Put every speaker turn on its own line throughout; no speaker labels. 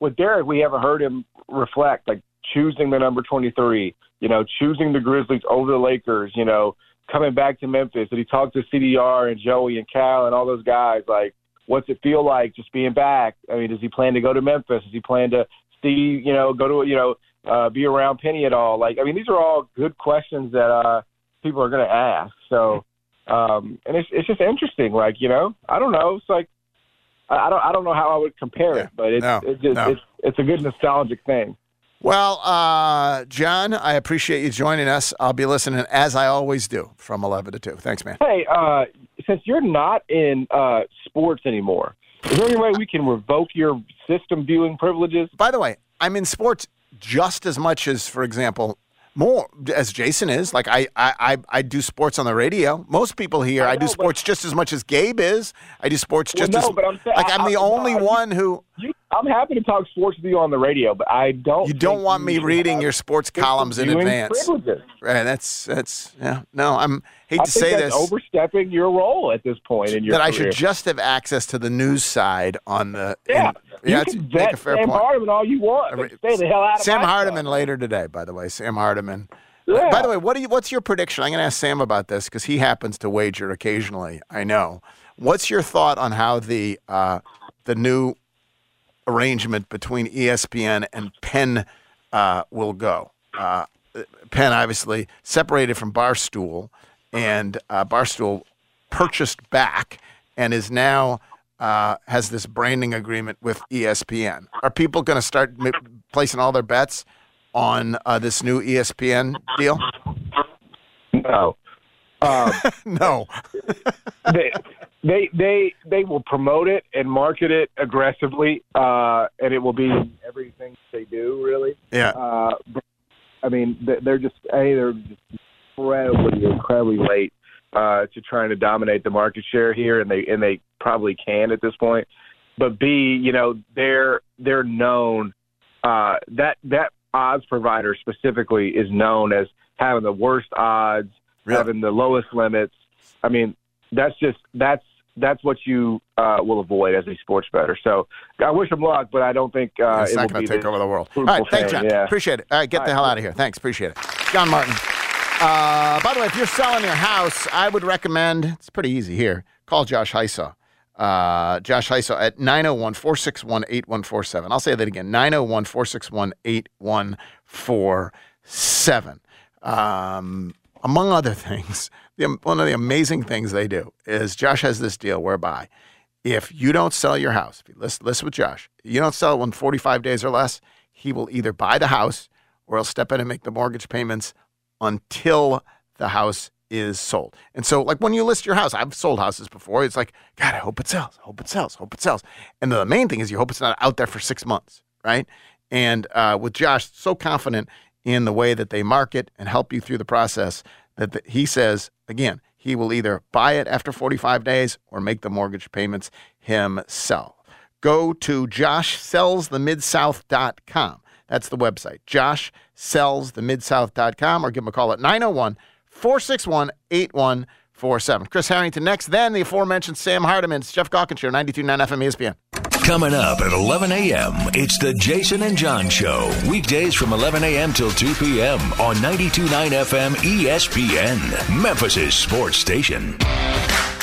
with Derrick, we haven't heard him reflect like choosing the number 23, you know, choosing the Grizzlies over the Lakers, you know, coming back to Memphis. Did he talk to CDR and Joey and Cal and all those guys? Like, what's it feel like just being back? I mean, does he plan to go to Memphis? Does he plan to see, you know, go to, you know, uh, be around Penny at all? Like, I mean, these are all good questions that uh, people are going to ask. So, um, and it's it's just interesting. Like, you know, I don't know. It's like I don't I don't know how I would compare
Yeah.
it, but it's
No,
it's, just,
no.
it's it's a good nostalgic thing.
Well, uh, John, I appreciate you joining us. I'll be listening as I always do from 11 to 2. Thanks, man.
Hey, uh, since you're not in uh, sports anymore, is there any way we can revoke your system viewing privileges?
By the way, I'm in sports just as much as, for example, more as Jason is. Like I, I, I, I do sports on the radio. Most people here, I,
I
do
know,
sports just as much as Gabe is. I do sports
Well,
just
no,
as
but I'm saying-
like I'm
I-
the
I-
only one who.
You, I'm happy to talk sports with you on the radio, but I don't.
You don't want me reading your sports columns in advance.
Privileges.
Right? That's that's yeah. No, I'm hate
I
to say this.
overstepping your role at this point in your
that I should just have access to the news side on the.
Yeah,
in-
you
yeah,
can vet
a fair
Sam
point.
Hardiman all you want. But stay the hell out of
Sam Hardiman
stuff.
later today, by the way. Sam Hardiman.
Yeah.
By the way, what do you, what's your prediction? I'm going to ask Sam about this because he happens to wager occasionally. I know. What's your thought on how the uh, the new arrangement between ESPN and Penn uh, will go? Uh, Penn obviously separated from Barstool, and uh, Barstool purchased back and is now uh, has this branding agreement with ESPN. Are people going to start m- placing all their bets on uh, this new ESPN deal?
No. Um,
no.
they, they they they will promote it and market it aggressively, uh, and it will be everything they do. Really,
Yeah.
uh, but, I mean, they- they're just a they're just incredibly incredibly late uh, to trying to dominate the market share here, and they and they probably can at this point. But B, you know, they're they're known uh, that that odds provider specifically is known as having the worst odds,
Really?
having the lowest limits. I mean, that's just that's that's what you uh, will avoid as a sports bettor. So I wish him luck, but I don't think uh,
it's
it
not going to take over the world. All right, thanks, John.
Yeah.
Appreciate it. All right, get
All
the
right,
hell out of here. Thanks, appreciate it. John Martin. Uh, by the way, if you're selling your house, I would recommend, it's pretty easy here, call Josh Hysaw. Uh, Josh Hysaw at 901 461 8147. I'll say that again 901 461 8147. Um, Among other things, the, one of the amazing things they do is Josh has this deal whereby if you don't sell your house, if you listen, listen with Josh, you don't sell it in 45 days or less, he will either buy the house or he'll step in and make the mortgage payments until the house is sold. And so, like when you list your house, I've sold houses before. It's like, God, I hope it sells. Hope it sells. Hope it sells. And the main thing is you hope it's not out there for six months, right? And uh, with Josh, so confident in the way that they market and help you through the process that the, he says, again, he will either buy it after 45 days or make the mortgage payments himself. Go to joshsellsthemidsouth.com. That's the website, joshsellsthemidsouth.com, or give him a call at 901 461 8147. Chris Herrington next, then the aforementioned Sam Hardiman. It's Jeff Show, 92.9 FM ESPN.
Coming up at 11 a.m., it's the Jason and John Show. Weekdays from 11 a.m. till 2 p.m. on 92.9 FM ESPN, Memphis' sports station.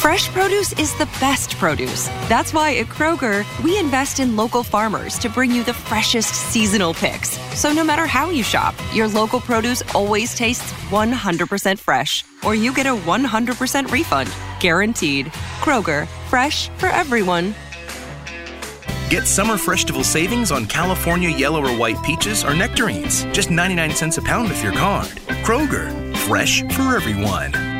Fresh produce is the best produce. That's why at Kroger, we invest in local farmers to bring you the freshest seasonal picks. So no matter how you shop, your local produce always tastes 100% fresh, or you get a 100% refund. Guaranteed. Kroger, fresh for everyone.
Get summer festival savings on California yellow or white peaches or nectarines. Just 99 cents a pound with your card. Kroger, fresh for everyone.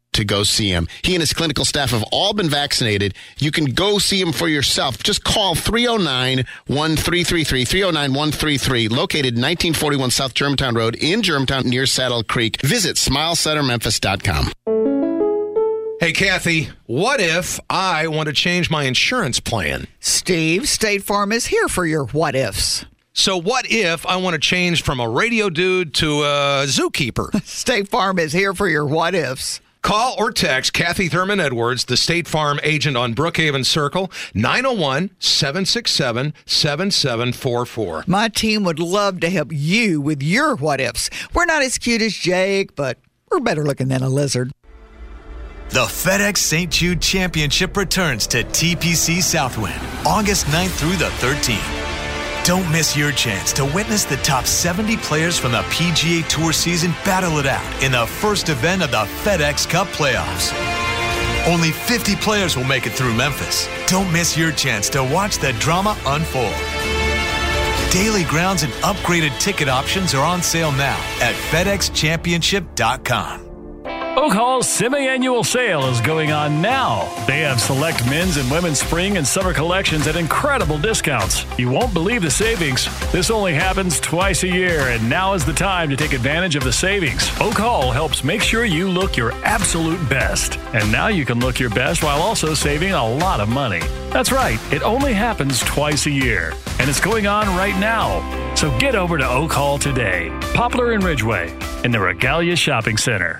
to go see him. He and his clinical staff have all been vaccinated. You can go see him for yourself. Just call 309 1333, 309 133, located 1941 South Germantown Road in Germantown near Saddle Creek. Visit smilecentermemphis.com.
Hey, Kathy, what if I want to change my insurance plan?
Steve, State Farm is here for your what ifs.
So, what if I want to change from a radio dude to a zookeeper?
State Farm is here for your what ifs.
Call or text Kathy Thurman Edwards, the State Farm agent on Brookhaven Circle, 901 767 7744.
My team would love to help you with your what ifs. We're not as cute as Jake, but we're better looking than a lizard.
The FedEx St. Jude Championship returns to TPC Southwind August 9th through the 13th. Don't miss your chance to witness the top 70 players from the PGA Tour season battle it out in the first event of the FedEx Cup playoffs. Only 50 players will make it through Memphis. Don't miss your chance to watch the drama unfold. Daily grounds and upgraded ticket options are on sale now at FedExChampionship.com.
Oak Hall's semi-annual sale is going on now. They have select men's and women's spring and summer collections at incredible discounts. You won't believe the savings. This only happens twice a year, and now is the time to take advantage of the savings. Oak Hall helps make sure you look your absolute best. And now you can look your best while also saving a lot of money. That's right, it only happens twice a year, and it's going on right now. So get over to Oak Hall today, Poplar and Ridgeway, in the Regalia Shopping Center.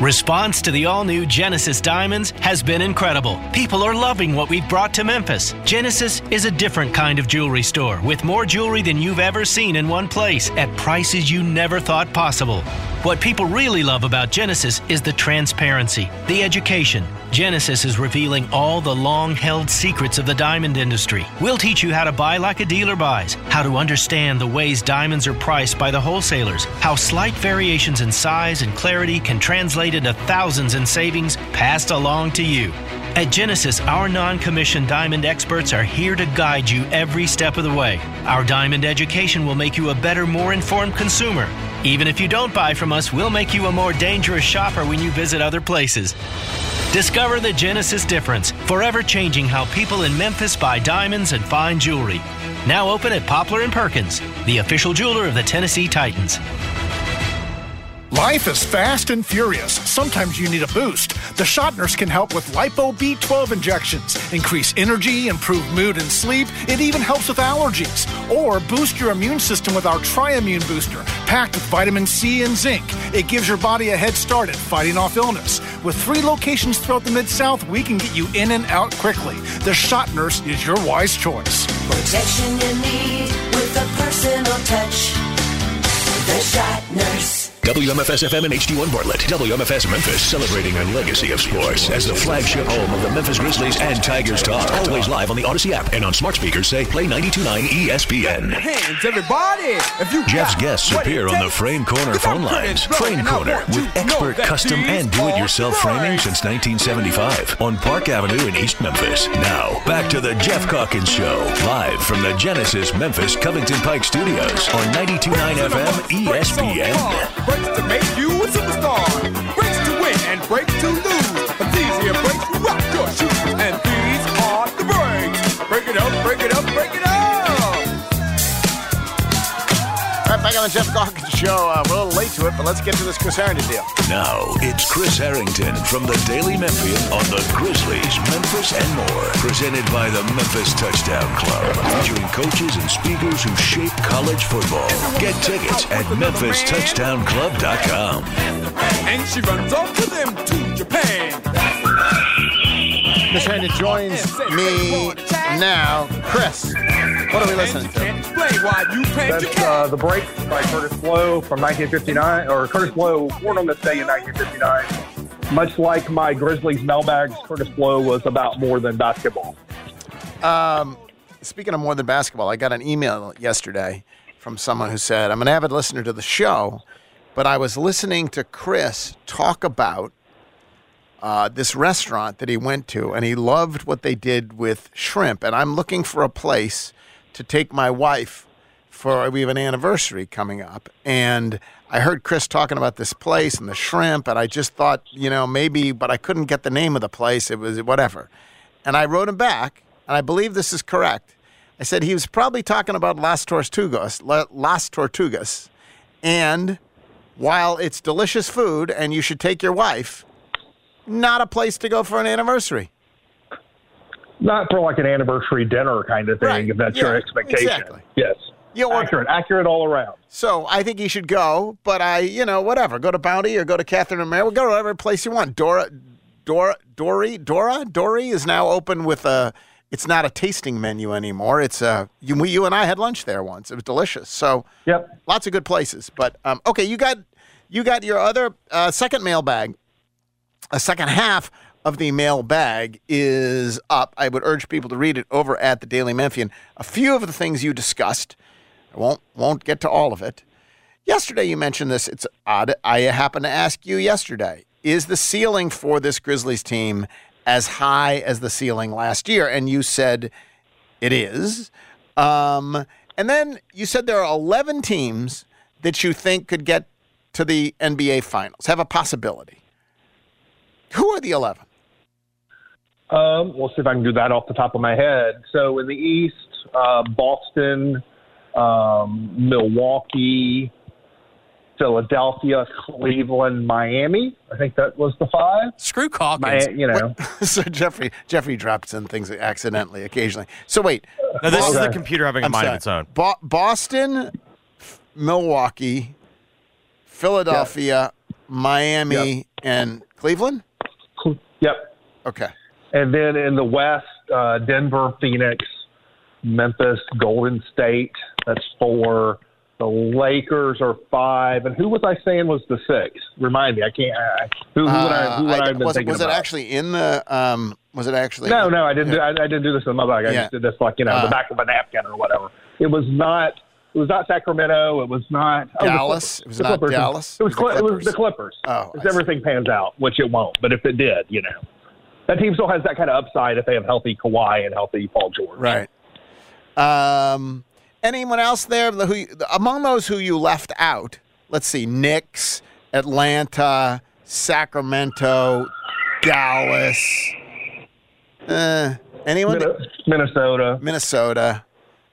Response to the all new Genesis Diamonds has been incredible. People are loving what we've brought to Memphis. Genesis is a different kind of jewelry store with more jewelry than you've ever seen in one place at prices you never thought possible. What people really love about Genesis is the transparency, the education. Genesis is revealing all the long held secrets of the diamond industry. We'll teach you how to buy like a dealer buys, how to understand the ways diamonds are priced by the wholesalers, how slight variations in size and clarity can translate into thousands in savings passed along to you. At Genesis, our non commissioned diamond experts are here to guide you every step of the way. Our diamond education will make you a better, more informed consumer. Even if you don't buy from us, we'll make you a more dangerous shopper when you visit other places. Discover the Genesis difference, forever changing how people in Memphis buy diamonds and fine jewelry. Now open at Poplar and Perkins, the official jeweler of the Tennessee Titans.
Life is fast and furious. Sometimes you need a boost. The Shot Nurse can help with Lipo B12 injections, increase energy, improve mood and sleep. It even helps with allergies. Or boost your immune system with our Triimmune Booster, packed with vitamin C and zinc. It gives your body a head start at fighting off illness. With three locations throughout the Mid South, we can get you in and out quickly. The Shot Nurse is your wise choice.
Protection you need with a personal touch. The Shot Nurse.
WMFS FM and HD1 Bartlett. WMFS Memphis celebrating a legacy of sports as the flagship home of the Memphis Grizzlies and Tigers talk. Always live on the Odyssey app and on smart speakers say play 929 ESPN.
Hands, everybody!
If you Jeff's guests appear on the Frame Corner phone lines. Frame Corner with expert custom and do-it-yourself framing since 1975 on Park Avenue in East Memphis. Now, back to the Jeff Calkins Show, live from the Genesis Memphis Covington Pike Studios on 929 FM ESPN
breaks to make you a superstar. Breaks to win and breaks to lose. But these here breaks rock your shoes and these are the breaks. Break it up, break it up, break it up.
All right, back on the Jeff Calkins Show. Uh, we're a little late to it, but let's get to this Chris Herrington deal.
Now it's Chris Herrington from the Daily Memphian on the Grizzlies, Memphis, and more. Presented by the Memphis Touchdown Club, featuring coaches and speakers who shape college football. Get tickets at MemphisTouchdownClub.com.
And she runs off to them to Japan.
Chris Herrington joins me now. Chris, what are we listening to?
Explain why you paint
That's uh, The Break by Kurtis Blow from 1959, or Kurtis Blow, born on this day in 1959. Much like my Grizzlies mailbags, Kurtis Blow was about more than basketball.
Um, speaking of more than basketball, I got an email yesterday from someone who said, I'm an avid listener to the show, but I was listening to Chris talk about uh, this restaurant that he went to, and he loved what they did with shrimp. And I'm looking for a place to take my wife for we have an anniversary coming up. And I heard Chris talking about this place and the shrimp, and I just thought, you know, maybe, but I couldn't get the name of the place. It was whatever. And I wrote him back, and I believe this is correct. I said he was probably talking about Las Tortugas, Las Tortugas. And while it's delicious food and you should take your wife, not a place to go for an anniversary.
Not for like an anniversary dinner kind of thing, if that's your
Yeah,
expectation.
exactly.
Yes. accurate, accurate all around.
So I think you should go, but I, you know, whatever. Go to Bounty or go to Catherine and Mary. We'll go to whatever place you want. Dora, Dora, Dory, Dora, Dory is now open with a. It's not a tasting menu anymore. It's a. You, we- you and I had lunch there once. It was delicious. So
yep,
lots of good places. But um, okay, you got you got your other uh, second mailbag. A second half of the mailbag is up. I would urge people to read it over at the Daily Memphian. A few of the things you discussed. I won't won't get to all of it. Yesterday you mentioned this. It's odd. I happened to ask you yesterday: Is the ceiling for this Grizzlies team as high as the ceiling last year? And you said it is. Um, and then you said there are 11 teams that you think could get to the NBA Finals, have a possibility. Who are the 11?
Um, we'll see if I can do that off the top of my head. So in the East, uh, Boston, um, Milwaukee, Philadelphia, Cleveland, Miami. I think that was the five.
Screw Calkins.
Mi- you know,
so Jeffrey Jeffrey drops in things accidentally occasionally. So wait.
No, this is the computer having a
I'm
mind of its own.
Bo- Boston, Milwaukee, Philadelphia, Miami, and Cleveland.
Yep.
Okay.
And then in the West, uh, Denver, Phoenix, Memphis, Golden State. That's four. The Lakers are five. And who was I saying was the six? Remind me. I can't. I, who, who would I? Who would
Uh,
I, have been
was, it,
thinking
was it actually in the? Um, was it actually?
No, no, I didn't. Do, I, I didn't do this in my bag. I
Yeah.
just did this like you know
Uh,
the back of a napkin or whatever. It was not. It was not Sacramento. It was not oh,
Dallas? It was
The
not
Clippers.
Dallas?
It was,
It was the
Cli- it was
Clippers.
the Clippers.
Oh,
if everything pans out, which it won't, but if it did, you know, that team still has that kind of upside if they have healthy Kawhi and healthy Paul George.
Right. Um, anyone else there who among those who you left out? Let's see: Knicks, Atlanta, Sacramento, Dallas. Uh, anyone?
Minnesota.
Minnesota.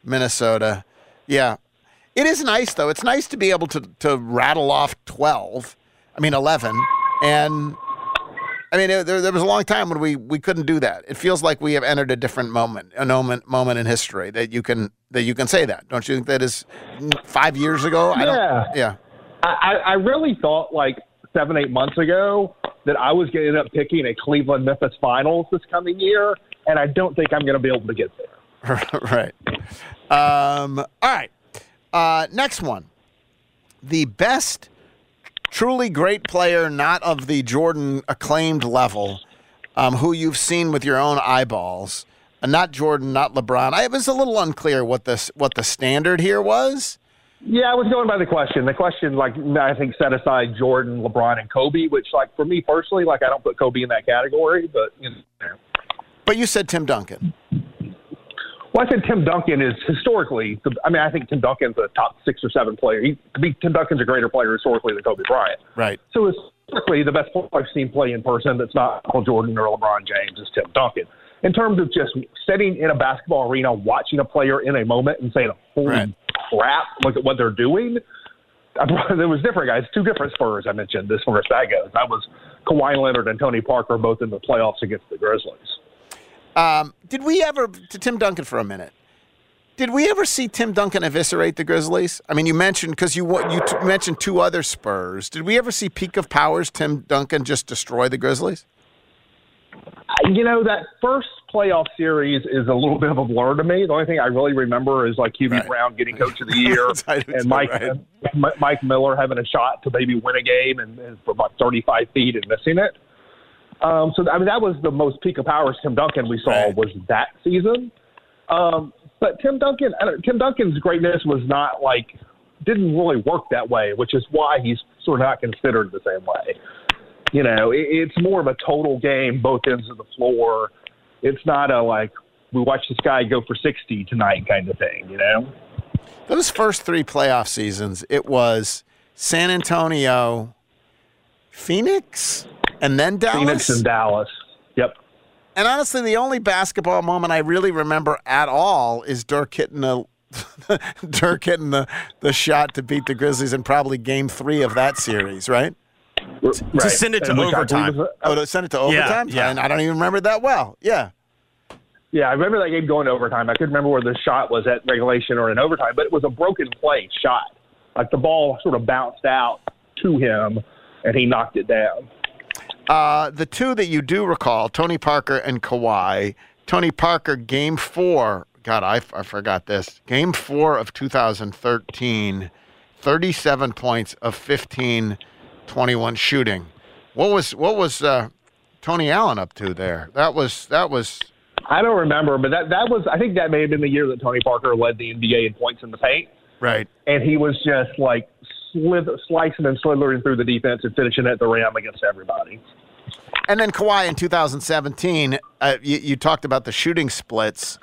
Minnesota. Yeah. It is nice though. It's nice to be able to to rattle off twelve. I mean eleven, and I mean there, there was a long time when we we couldn't do that. It feels like we have entered a different moment, a moment moment in history that you can that you can say that. Don't you think that is five years ago? I
Yeah.
don't. Yeah.
I, I I really thought like seven, eight months ago that I was going to end up picking a Cleveland Memphis finals this coming year, and I don't think I'm going to be able to get there.
right. Um, all right. Uh, next one. The best, truly great player, not of the Jordan acclaimed level, um, who you've seen with your own eyeballs. Uh, not Jordan, not LeBron. I, it was a little unclear what this what the standard here was.
Yeah, I was going by the question. The question, like, I think set aside Jordan, LeBron, and Kobe, which, like, for me personally, like, I don't put Kobe in that category, but, you know.
But you said Tim Duncan.
Well, I said Tim Duncan is historically. I mean, I think Tim Duncan's a top six or seven player. He, Tim Duncan's a greater player historically than Kobe Bryant.
Right.
So historically, the best player I've seen play in person that's not Michael Jordan or LeBron James is Tim Duncan. In terms of just sitting in a basketball arena, watching a player in a moment and saying, "Holy
Right.
crap! Look at what they're doing." There was different guys, two different Spurs I mentioned this far as that goes. That was Kawhi Leonard and Tony Parker both in the playoffs against the Grizzlies.
Um, did we ever to Tim Duncan for a minute? Did we ever see Tim Duncan eviscerate the Grizzlies? I mean, you mentioned because you you t- mentioned two other Spurs. Did we ever see peak of powers Tim Duncan just destroy the Grizzlies?
You know, that first playoff series is a little bit of a blur to me. The only thing I really remember is like Hubie Brown getting Coach of the Year and Mike
right.
M- Mike Miller having a shot to maybe win a game and, and for about 35 feet and missing it. Um, so I mean, that was the most peak of powers Tim Duncan we saw was that season. Um, but Tim Duncan, I don't, Tim Duncan's greatness was not like didn't really work that way, which is why he's sort of not considered the same way. You know, it, it's more of a total game, both ends of the floor. It's not a like we watch this guy go for sixty tonight kind of thing. You know.
Those first three playoff seasons, it was San Antonio, Phoenix, and then Dallas.
Phoenix and Dallas. Yep.
And honestly, the only basketball moment I really remember at all is Dirk hitting the Dirk hitting the, the shot to beat the Grizzlies in probably Game Three of that series, right?
To send it to And which I believe overtime. was uh,
Oh, to send it to
Yeah,
overtime.
yeah.
And I don't even remember that well. Yeah.
Yeah, I remember that game going to overtime. I couldn't remember where the shot was at regulation or in overtime, but it was a broken play shot. Like the ball sort of bounced out to him, and he knocked it down.
Uh, the two that you do recall, Tony Parker and Kawhi. Tony Parker, game four. God, I, I forgot this. Game four of 2013, 37 points of 15, 21 shooting. What was what was uh, Tony Allen up to there? That was that was
I don't remember, but that that was I think that may have been the year that Tony Parker led the NBA in points in the paint,
right.
and he was just like slith, slicing and slithering through the defense and finishing at the rim against everybody.
And then Kawhi in 2017, uh, you, you talked about the shooting splits.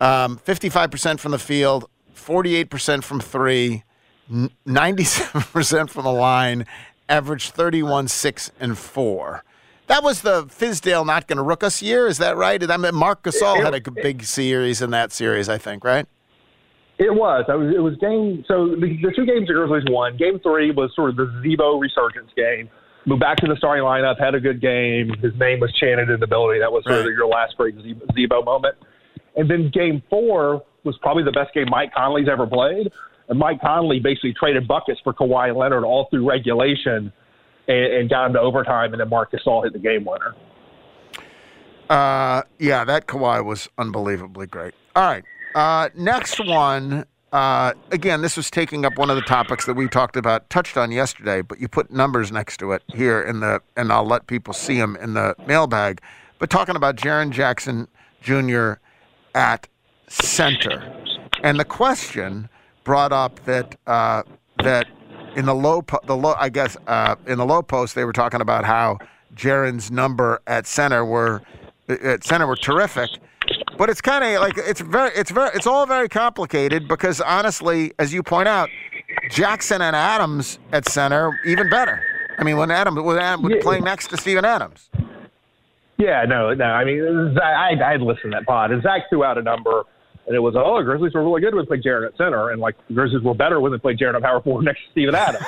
Um, 55% from the field, 48% from three, 97% from the line, averaged 31, 6, and 4. That was the Fizdale not going to rook us year, is that right? I mean, Marc Gasol had a big series in that series, I think, right?
It was. I was. It was game. So the, the two games the Grizzlies won. Game three was sort of the Z-Bo resurgence game. Moved back to the starting lineup, had a good game. His name was chanted in the building. That was sort of your last great Ze- Z-Bo moment. And then game four was probably the best game Mike Conley's ever played. And Mike Conley basically traded buckets for Kawhi Leonard all through regulation and, and got him to overtime. And then Mark All hit the game winner.
Uh, yeah, that Kawhi was unbelievably great. All right. Uh, next one. Uh, again, this was taking up one of the topics that we talked about, touched on yesterday, but you put numbers next to it here in the, and I'll let people see them in the mailbag. But talking about Jaren Jackson Jr. at center, and the question brought up that uh, that in the low, po- the low, I guess uh, in the low post they were talking about how Jaren's number at center were at center were terrific. But it's kind of like it's very, it's very, it's all very complicated because honestly, as you point out, Jackson and Adams at center even better. I mean, when Adams when Adam was
Yeah.
playing next to Steven Adams.
Yeah, no, no. I mean, I, I'd listen to that pod, and Zach threw out a number, and it was, oh, the Grizzlies were really good when they played Jaren at center, and like the Grizzlies were better when they played Jaren at power forward next to Steven Adams.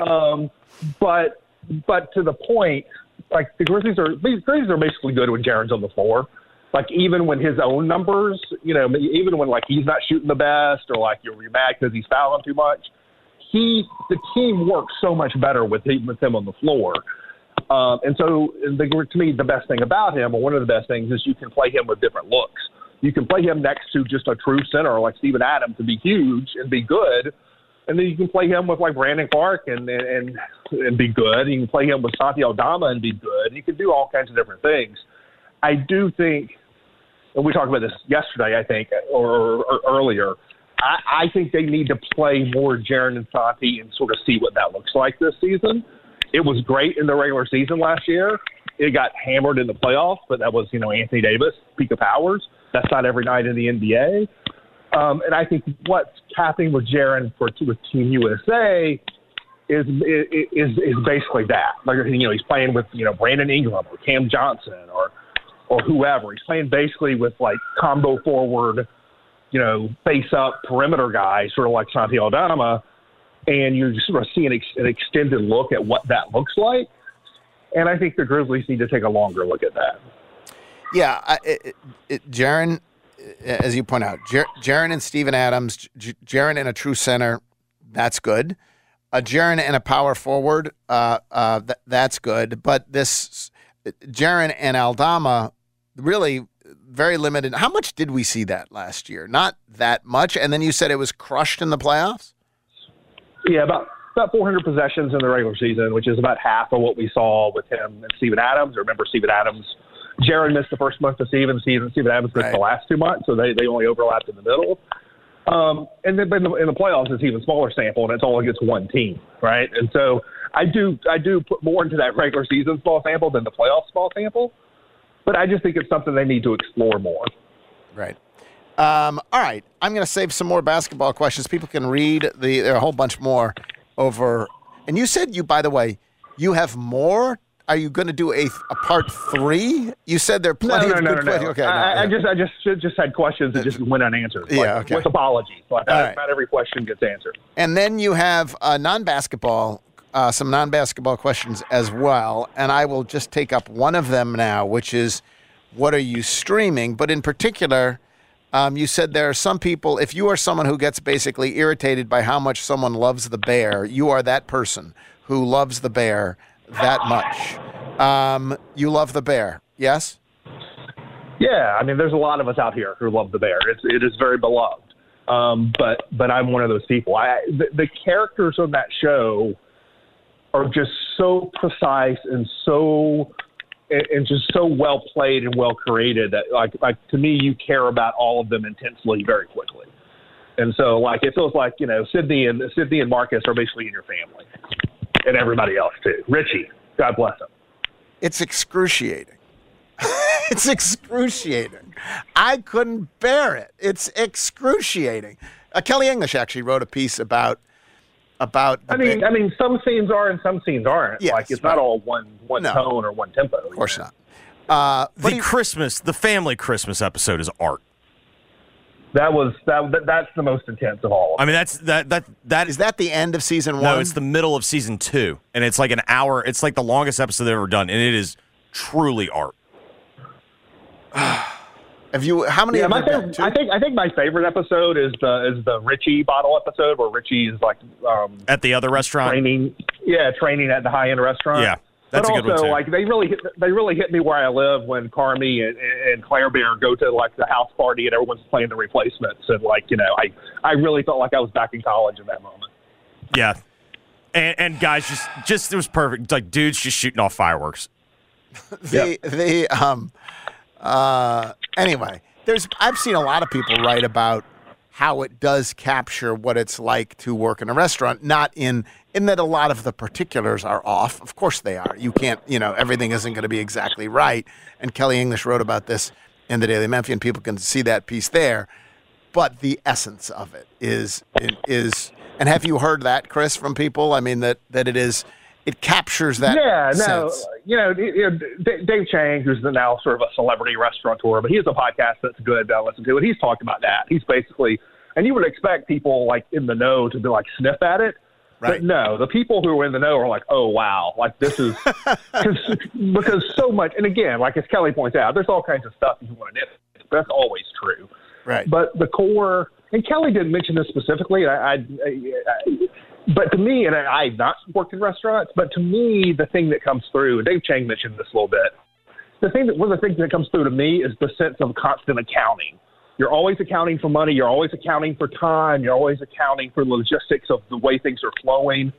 um, but, but to the point, like the Grizzlies are, the Grizzlies are basically good when Jaren's on the floor. Like even when his own numbers, you know, even when like he's not shooting the best, or like you're mad because he's fouling too much, he the team works so much better with him with him on the floor. Um, and so, the, to me, the best thing about him, or one of the best things, is you can play him with different looks. You can play him next to just a true center like Steven Adams to be huge and be good, and then you can play him with like Brandon Clarke and and and, and be good. You can play him with Santi Aldama and be good. You can do all kinds of different things. I do think, and we talked about this yesterday, I think, or, or earlier. I, I think they need to play more Jaren and Santi and sort of see what that looks like this season. It was great in the regular season last year. It got hammered in the playoffs, but that was, you know, Anthony Davis, peak of powers. That's not every night in the NBA. Um, and I think what's happening with Jaren for with Team USA is is is basically that. Like you know, he's playing with you know Brandon Ingram or Cam Johnson or or whoever. He's playing basically with like combo forward, you know, face up perimeter guy, sort of like Santi Aldama, and you're just sort of seeing an extended look at what that looks like. And I think the Grizzlies need to take a longer look at that.
Yeah, I, it, it, Jaren, as you point out, Jaren and Steven Adams, J- Jaren in a true center, that's good. A Jaren and a power forward, uh, uh, th- that's good. But this Jaren and Aldama, really very limited. How much did we see that last year? Not that much. And then you said it was crushed in the playoffs.
Yeah, about about 400 possessions in the regular season, which is about half of what we saw with him and Steven Adams. I Remember, Steven Adams, Jaren missed the first month of season, Steven, Steven Adams missed right. the last two months, so they, they only overlapped in the middle. Um, and then in the, in the playoffs, it's even smaller sample, and it's all against one team, right? And so I do I do put more into that regular season small sample than the playoff small sample, but I just think it's something they need to explore more.
Right. Um, all right, I'm going to save some more basketball questions. People can read the there are a whole bunch more over. And you said you, by the way, you have more. Are you going to do a, a part three? You said there are plenty
no, no,
of
no,
good
no, no.
questions. Okay,
I,
no,
I just I just just had questions that just went unanswered. Like,
yeah, okay.
With apologies,
All
not,
right.
not every question gets answered.
And then you have uh, non-basketball, uh, some non-basketball questions as well. And I will just take up one of them now, which is, what are you streaming? But in particular, um, you said there are some people. If you are someone who gets basically irritated by how much someone loves the bear, you are that person who loves the bear that much. Um, you love the bear, yes?
Yeah, I mean, there's a lot of us out here who love the bear. It's it is very beloved. Um, but but I'm one of those people. I the, the characters on that show are just so precise and so and, just so well played and well created that like like to me you care about all of them intensely very quickly. And so like it feels like you know Sydney and Sydney and Marcus are basically in your family, and everybody else too. Richie, God bless him.
It's excruciating. it's excruciating. I couldn't bear it. It's excruciating. Uh, Kelly English actually wrote a piece about about.
I mean,
bear.
I mean, some scenes are and some scenes aren't.
Yes,
like it's
right.
not all one one
No.
tone or one tempo.
of course not. Uh,
the Christmas, the family Christmas episode is art.
That was that, that. That's the most intense of all.
I mean, that's that that that
is that the end of season one.
No, it's the middle of season two, and it's like an hour. It's like the longest episode they've ever done, and it is truly art.
Have you? How many?
Yeah,
have
my
been?
favorite, I think I think my favorite episode is the is the Richie bottle episode where Richie is like um,
At the other restaurant,
training. Yeah, training at the high end restaurant.
Yeah, that's
but
a good
also,
one, too.
like they really hit, they really hit me where I live when Carmy and, and Claire Bear go to like the house party and everyone's playing the replacements and like you know I I really felt like I was back in college in that moment.
yeah, and, and guys, just just it was perfect. It's like dudes just shooting off fireworks.
the the um uh anyway there's i've seen a lot of people write about how it does capture what it's like to work in a restaurant not in in that a lot of the particulars are off. Of course they are. You can't you know everything isn't going to be exactly right. And kelly english wrote about this in the daily memphian. People can see that piece there. But the essence of it is is and have you heard that chris from people? I mean that that it is it captures that
yeah, no,
sense.
you know, you know, Dave Chang, who's the now sort of a celebrity restaurateur, but he has a podcast that's good that I listen to, and he's talked about that. He's basically, and you would expect people like in the know to be like sniff at it.
Right.
But no, the people who are in the know are like, oh wow, like this is cause, so much. And again, like as Kelly points out, there's all kinds of stuff you want to nitpick. That's always true.
Right.
But the core, and Kelly didn't mention this specifically. I, I, I but to me, and I've not worked in restaurants, but to me, the thing that comes through, and Dave Chang mentioned this a little bit. The thing that one of the things that comes through to me is the sense of constant accounting. You're always accounting for money. You're always accounting for time. You're always accounting for logistics of the way things are flowing.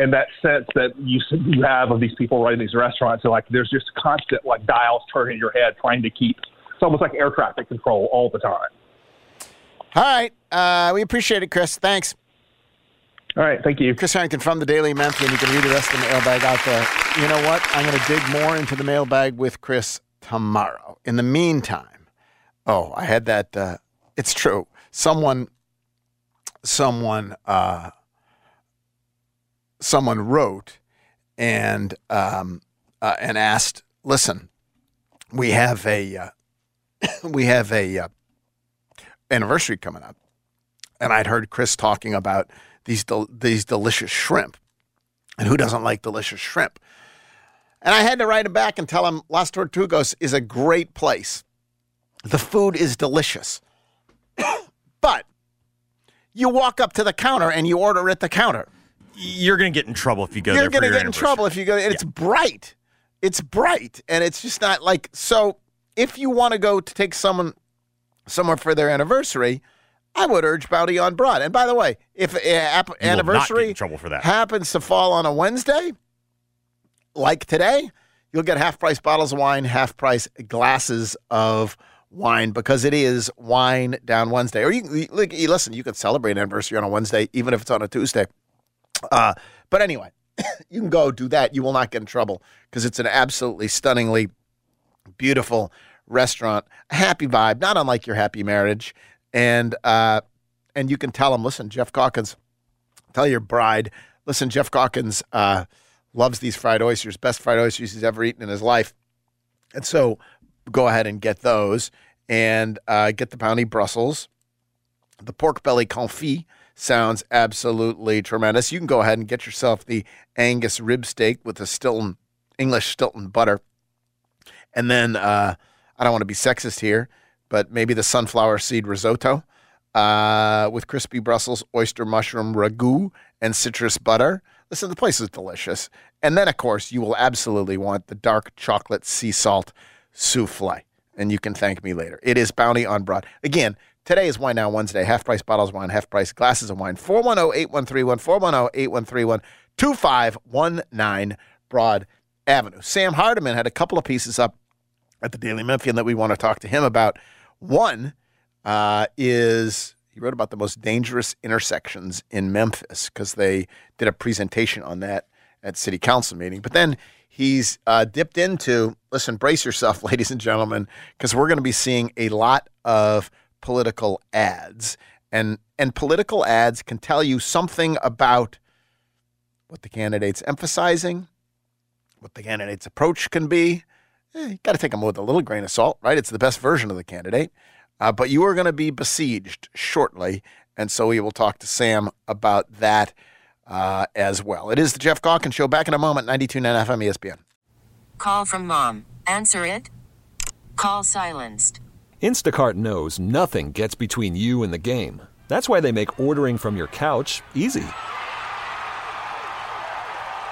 And that sense that you you have of these people running these restaurants, so like there's just constant like dials turning in your head, trying to keep. It's almost like air traffic control all the time.
All right. Uh, we appreciate it, Chris. Thanks.
All right. Thank you.
Chris Herrington from the Daily Memphian. You can read the rest of the mailbag out there. You know what? I'm going to dig more into the mailbag with Chris tomorrow. In the meantime, Oh, I had that. Uh, it's true. Someone, someone, uh, someone wrote and um, uh, and asked, "Listen, we have a uh, we have a uh, anniversary coming up, and I'd heard Chris talking about these del- these delicious shrimp, and who doesn't like delicious shrimp?" And I had to write him back and tell him Las Tortugas is a great place. The food is delicious. but you walk up to the counter and you order at the counter.
You're going to get in trouble if you go
You're going to get in trouble if you go. And it's bright. It's bright, and it's just not like so. If you want to go to take someone somewhere for their anniversary, I would urge Bounty on Broad. And by the way, if uh, ap-
You will not get
anniversary
trouble for that.
happens to fall on a Wednesday, like today, you'll get half price bottles of wine, half price glasses of wine because it is wine down Wednesday. Or you, you, listen, you can celebrate an anniversary on a Wednesday, even if it's on a Tuesday. Uh, but anyway, you can go do that. You will not get in trouble because it's an absolutely stunningly beautiful restaurant, happy vibe, not unlike your happy marriage. And uh, and you can tell them, listen, Jeff Calkins, tell your bride, listen, Jeff Calkins uh, loves these fried oysters, best fried oysters he's ever eaten in his life. And so go ahead and get those and uh, get the Bounty Brussels. The pork belly confit sounds absolutely tremendous. You can go ahead and get yourself the Angus rib steak with the Stilton English Stilton butter. And then uh, I don't want to be sexist here, but maybe the sunflower seed risotto uh, with crispy Brussels oyster mushroom ragu and citrus butter. Listen, the place is delicious. And then, of course, you will absolutely want the dark chocolate sea salt souffle. And you can thank me later. It is Bounty on Broad. Again, today is Wine Now Wednesday. Half price bottles of wine, half price glasses of wine. 410 8131, 410 8131, 2519 Broad Avenue. Sam Hardiman had a couple of pieces up at the Daily Memphian that we want to talk to him about. One uh, is he wrote about the most dangerous intersections in Memphis because they did a presentation on that at city council meeting. But then he's uh, dipped into listen, brace yourself, ladies and gentlemen, because we're going to be seeing a lot of political ads, and and political ads can tell you something about what the candidate's emphasizing, what the candidate's approach can be. Eh, you got to take them with a little grain of salt, right? It's the best version of the candidate. Uh, but you are going to be besieged shortly. And so we will talk to Sam about that uh, as well. It is the Jeff Calkins Show. Back in a moment, 92.9 FM ESPN.
Call from mom. Answer it. Call silenced.
Instacart knows nothing gets between you and the game. That's why they make ordering from your couch easy.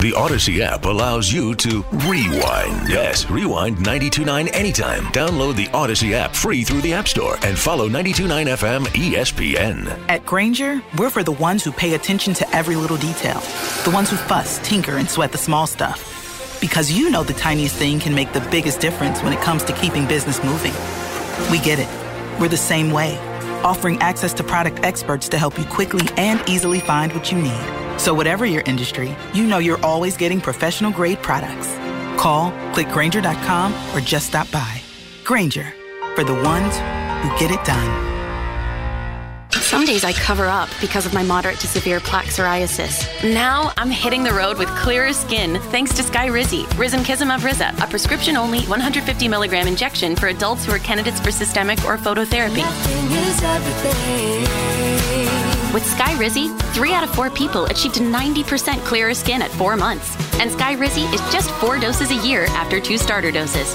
The Odyssey app allows you to rewind. Yes, rewind 929 anytime. Download the Odyssey app free through the App Store and follow 929 FM ESPN.
At Grainger, we're for the ones who pay attention to every little detail, the ones who fuss, tinker, and sweat the small stuff. Because you know the tiniest thing can make the biggest difference when it comes to keeping business moving. We get it. We're the same way, offering access to product experts to help you quickly and easily find what you need. So, whatever your industry, you know you're always getting professional grade products. Call, clickgrainger.com, or just stop by. Grainger, for the ones who get it done.
Some days I cover up because of my moderate to severe plaque psoriasis. Now I'm hitting the road with clearer skin thanks to Skyrizi, Risankizumab Riza, a prescription-only 150 milligram injection for adults who are candidates for systemic or phototherapy. With Skyrizi, three out of four people achieved 90% clearer skin at four months. And Skyrizi is just four doses a year after two starter doses.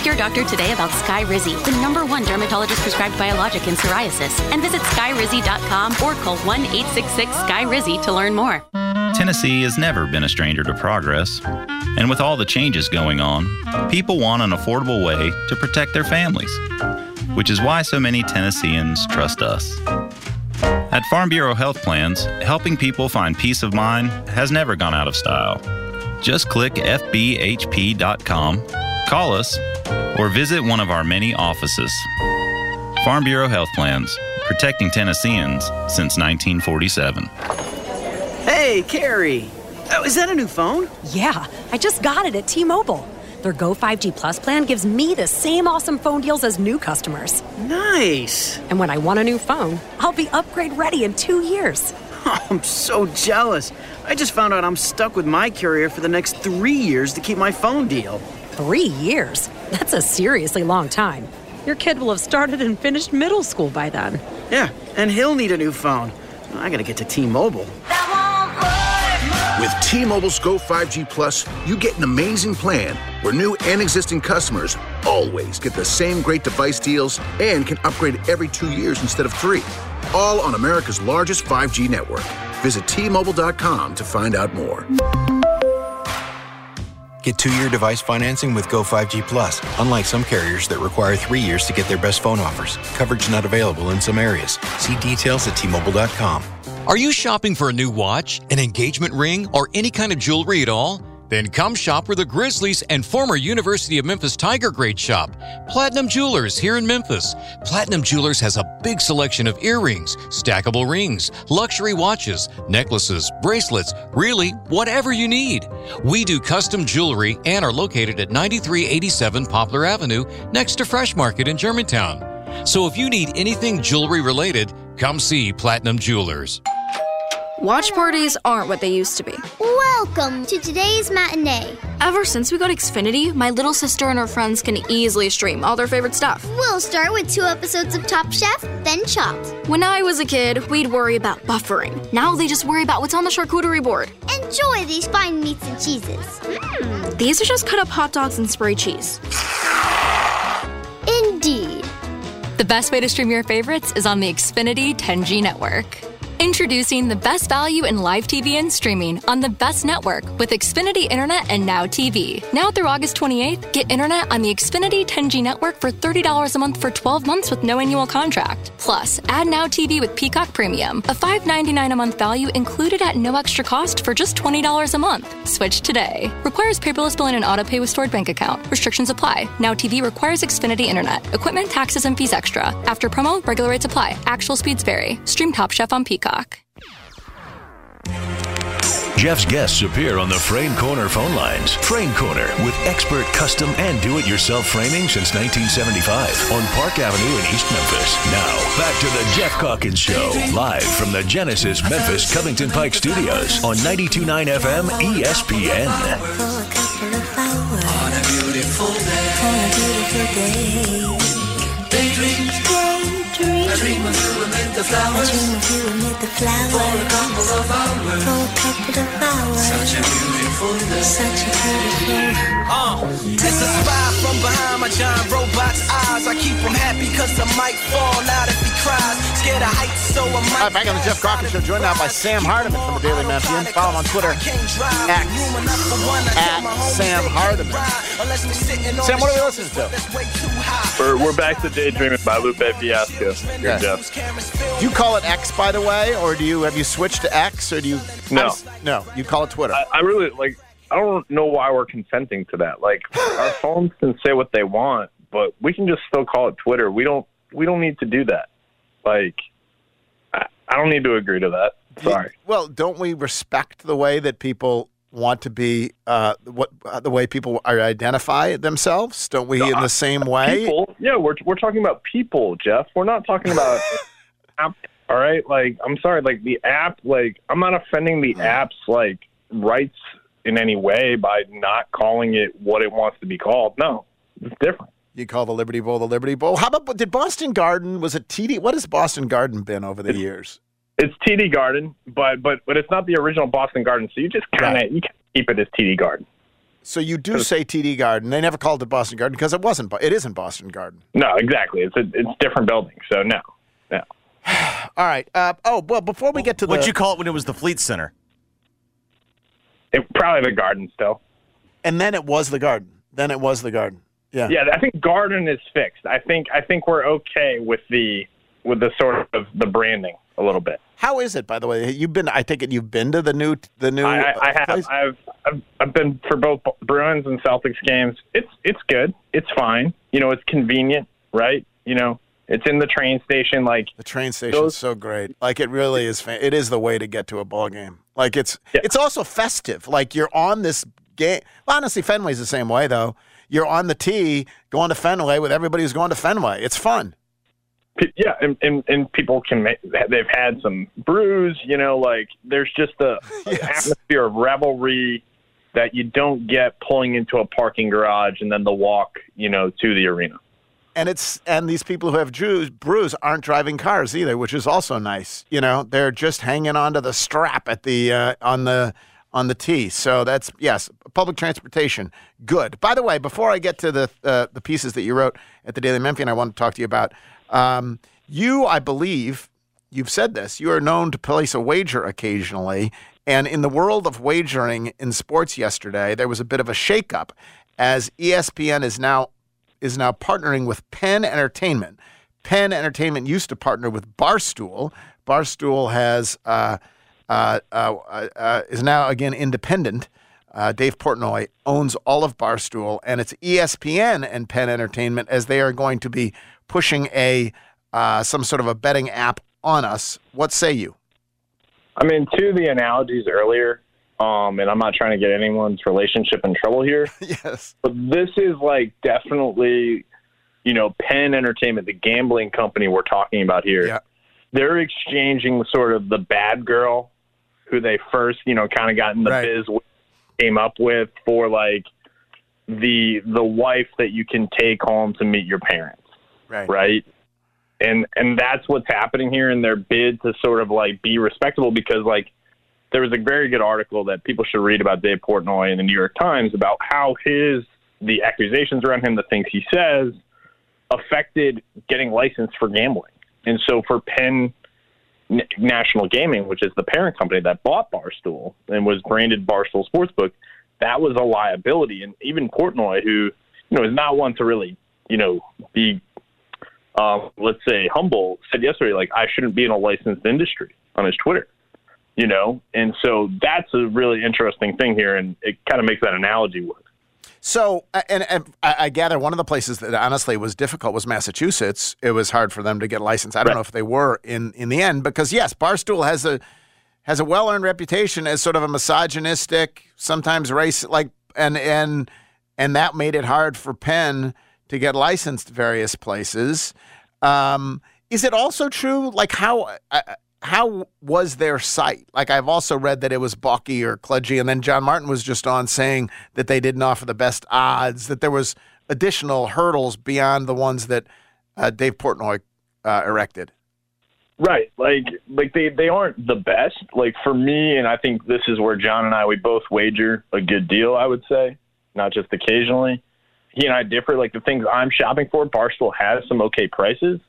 Ask your doctor today about Skyrizi, the number one dermatologist prescribed biologic in psoriasis, and visit skyrizi.com or call 1 866 Skyrizi to learn more.
Tennessee has never been a stranger to progress. And with all the changes going on, people want an affordable way to protect their families, which is why so many Tennesseans trust us. At Farm Bureau Health Plans, helping people find peace of mind has never gone out of style. Just click FBHP.com, call us, or visit one of our many offices. Farm Bureau Health Plans, protecting Tennesseans since 1947.
Hey, Carrie. Oh, is that a new phone?
Yeah, I just got it at T Mobile. Their Go 5G Plus plan gives me the same awesome phone deals as new customers.
Nice.
And when I want a new phone, I'll be upgrade ready in two years.
I'm so jealous. I just found out I'm stuck with my carrier for the next three years to keep my phone deal.
Three years? That's a seriously long time. Your kid will have started and finished middle school by then.
Yeah, and he'll need a new phone. I gotta get to T Mobile.
With T-Mobile's Go 5G Plus, you get an amazing plan where new and existing customers always get the same great device deals and can upgrade every two years instead of three. All on America's largest 5G network. Visit T-Mobile.com to find out more.
Get two-year device financing with Go 5G Plus. Unlike some carriers that require three years to get their best phone offers. Coverage not available in some areas. See details at T-Mobile.com.
Are you shopping for a new watch, an engagement ring, or any kind of jewelry at all? Then come shop where the Grizzlies and former University of Memphis Tiger Grade shop. Platinum Jewelers here in Memphis. Platinum Jewelers has a big selection of earrings, stackable rings, luxury watches, necklaces, bracelets, really, whatever you need. We do custom jewelry and are located at 9387 Poplar Avenue next to Fresh Market in Germantown. So if you need anything jewelry related, come see Platinum Jewelers.
Watch parties aren't what they used to be.
Welcome to today's matinee.
Ever since we got Xfinity, my little sister and her friends can easily stream all their favorite stuff.
We'll start with two episodes of Top Chef, then Chopped.
When I was a kid, we'd worry about buffering. Now they just worry about what's on the charcuterie board.
Enjoy these fine meats and cheeses.
Mm, these are just cut up hot dogs and spray cheese.
Indeed.
The best way to stream your favorites is on the Xfinity 10G network. Introducing the best value in live TV and streaming on the best network with Xfinity Internet and Now TV. Now through August 28th, get internet on the Xfinity 10G network for $30 a month for 12 months with no annual contract. Plus, add Now TV with Peacock Premium, a $5.99 a month value included at no extra cost for just $20 a month. Switch today. Requires paperless billing and auto pay with stored bank account. Restrictions apply. Now TV requires Xfinity Internet. Equipment, taxes, and fees extra. After promo, regular rates apply. Actual speeds vary. Stream Top Chef on Peacock.
Jeff's guests appear on the Frame Corner phone lines. Frame Corner with expert custom and do-it-yourself framing since 1975 on Park Avenue in East Memphis. Now, back to the Jeff Calkins Show, live from the Genesis Memphis Covington Pike Studios on 92.9 FM ESPN.
On a beautiful day. On a beautiful. Daydream. Daydream. I dream of you amid the flowers. I dream of you amid the flowers. For a couple of hours. For a couple of hours. Such a beautiful day. Such a beautiful
Uh, it's a spy from behind my giant robot's eyes. I keep him happy cause I might fall out if he cries. Scared of heights, so I might.
All right, back on the Jeff Crockett Show, joined now by Sam Hardiman from the Daily Memphian. Follow him on Twitter, X, at Sam Hardiman. Sam, what are we listening to?
We're, we're back to Daydreaming by Lupe Fiasco. Jeff.
Do you call it X, by the way, or do you have you switched to X, or do you?
No.
no, you call it Twitter.
I, I really like. I don't know why we're consenting to that. Like, our phones can say what they want, but we can just still call it Twitter. We don't. We don't need to do that. Like, I, I don't need to agree to that. Sorry.
Well, don't we respect the way that people want to be, uh, what uh, the way people identify themselves? Don't we in the same way?
People, yeah, we're we're talking about people, Jeff. We're not talking about app. All right, like I'm sorry, like the app, like I'm not offending the app's like rights in any way by not calling it what it wants to be called. No, it's different.
You call the Liberty Bowl the Liberty Bowl. How about did Boston Garden was it TD? What has Boston Garden been over the years?
It's TD Garden, but but but it's not the original Boston Garden. So you just kind of you can keep it as TD Garden.
So you do say TD Garden. They never called it Boston Garden because it wasn't. It isn't Boston Garden.
No, exactly. It's a it's different building. So no, no.
All right. Uh, oh well, before we get to the
What'd you call it when it was the Fleet Center?
It, probably the garden still.
and then it was the Garden. Then it was the Garden. Yeah.
Yeah, I think garden is fixed. I think I think we're okay with the with the sort of the branding a little bit.
How is it, by the way? You've been. I take it you've been to the new the new.
I, I,
uh,
have.
place?
I've, I've I've been for both Bruins and Celtics games. It's it's good. It's fine. You know, it's convenient, right? You know, it's in the train station. Like
the train station is so great. Like it really is. Fa- it is the way to get to a ball game. Like it's it's also festive. Like you're on this game. Well, honestly, Fenway's the same way though. You're on the T going to Fenway with everybody who's going to Fenway. It's fun.
Yeah, and, and and people can make they've had some brews, you know, like there's just a an atmosphere of revelry that you don't get pulling into a parking garage and then the walk, you know, to the arena.
and it's and these people who have Jews brews aren't driving cars either, which is also nice. You know, they're just hanging onto the strap at the uh, on the on the T. So that's yes, public transportation, good. By the way, before I get to the uh, the pieces that you wrote at the Daily Memphian, I want to talk to you about. Um, you, I believe, you've said this. You are known to place a wager occasionally, and in the world of wagering in sports yesterday, there was a bit of a shakeup as ESPN is now is now partnering with Penn Entertainment. Penn Entertainment used to partner with Barstool. Barstool has uh, uh, uh, uh, is now again independent. Uh, Dave Portnoy owns all of Barstool, and it's ESPN and Penn Entertainment as they are going to be pushing a uh, some sort of a betting app on us. What say you?
I mean, to the analogies earlier, um, and I'm not trying to get anyone's relationship in trouble here.
yes.
But this is like definitely, you know, Penn Entertainment, the gambling company we're talking about here. Yeah. They're exchanging sort of the bad girl who they first, you know, kind of got in the biz with, came up with for like the the wife that you can take home to meet your parents
Right.
right? And and that's what's happening here in their bid to sort of like be respectable because like there was a very good article that people should read about Dave Portnoy in the New York Times about how his the accusations around him, the things he says, affected getting licensed for gambling. And so for Penn National Gaming, which is the parent company that bought Barstool and was branded Barstool Sportsbook, that was a liability. And even Portnoy, who you know is not one to really you know be um, let's say humble, said yesterday like I shouldn't be in a licensed industry on his Twitter. You know, and so that's a really interesting thing here, and it kind of makes that analogy work.
So, and, and I gather one of the places that honestly was difficult was Massachusetts. It was hard for them to get licensed. I don't know if they were in in the end because yes, Barstool has a has a well earned reputation as sort of a misogynistic, sometimes race like, and and and that made it hard for Penn to get licensed various places. Um, is it also true? Like how? Uh, how was their site? Like I've also read that it was balky or kludgy, and then John Martin was just on saying that they didn't offer the best odds. That there was additional hurdles beyond the ones that uh, Dave Portnoy uh, erected.
Right. Like like they, they aren't the best. Like for me and I think this is where John and I we both wager a good deal, I would say, not just occasionally. He and I differ. Like the things I'm shopping for, Barstool has some okay prices.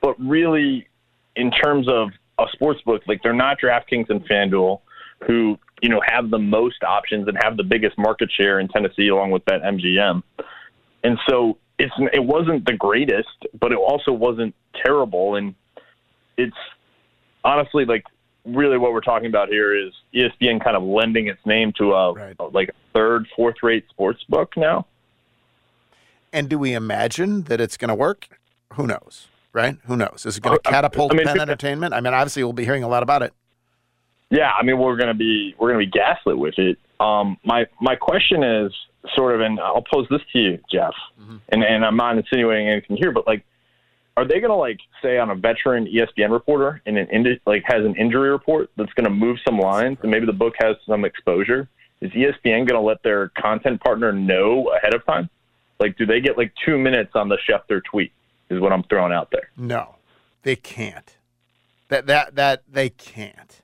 But really in terms of a sports book, like they're not DraftKings and FanDuel who, you know, have the most options and have the biggest market share in Tennessee along with that MGM. And so it's it wasn't the greatest, but it also wasn't terrible and it's honestly like really what we're talking about here is ESPN kind of lending its name to a like third, fourth rate sports book now.
And do we imagine that it's going to work? Who knows, right? Who knows? Is it going to
Oh,
catapult
I mean,
Penn Entertainment? I mean, obviously, we'll be hearing a lot about it.
Yeah, I mean we're gonna be we're gonna be gaslit with it. Um, my my question is sort of, and I'll pose this to you, Jeff, and and I'm not insinuating anything here, but like, are they gonna like say on a veteran ESPN reporter and an indi- like has an injury report that's gonna move some lines and maybe the book has some exposure? Is ESPN gonna let their content partner know ahead of time? Like, do they get like two minutes on the Schefter tweet? Is what I'm throwing out there.
No, they can't. That that that they can't.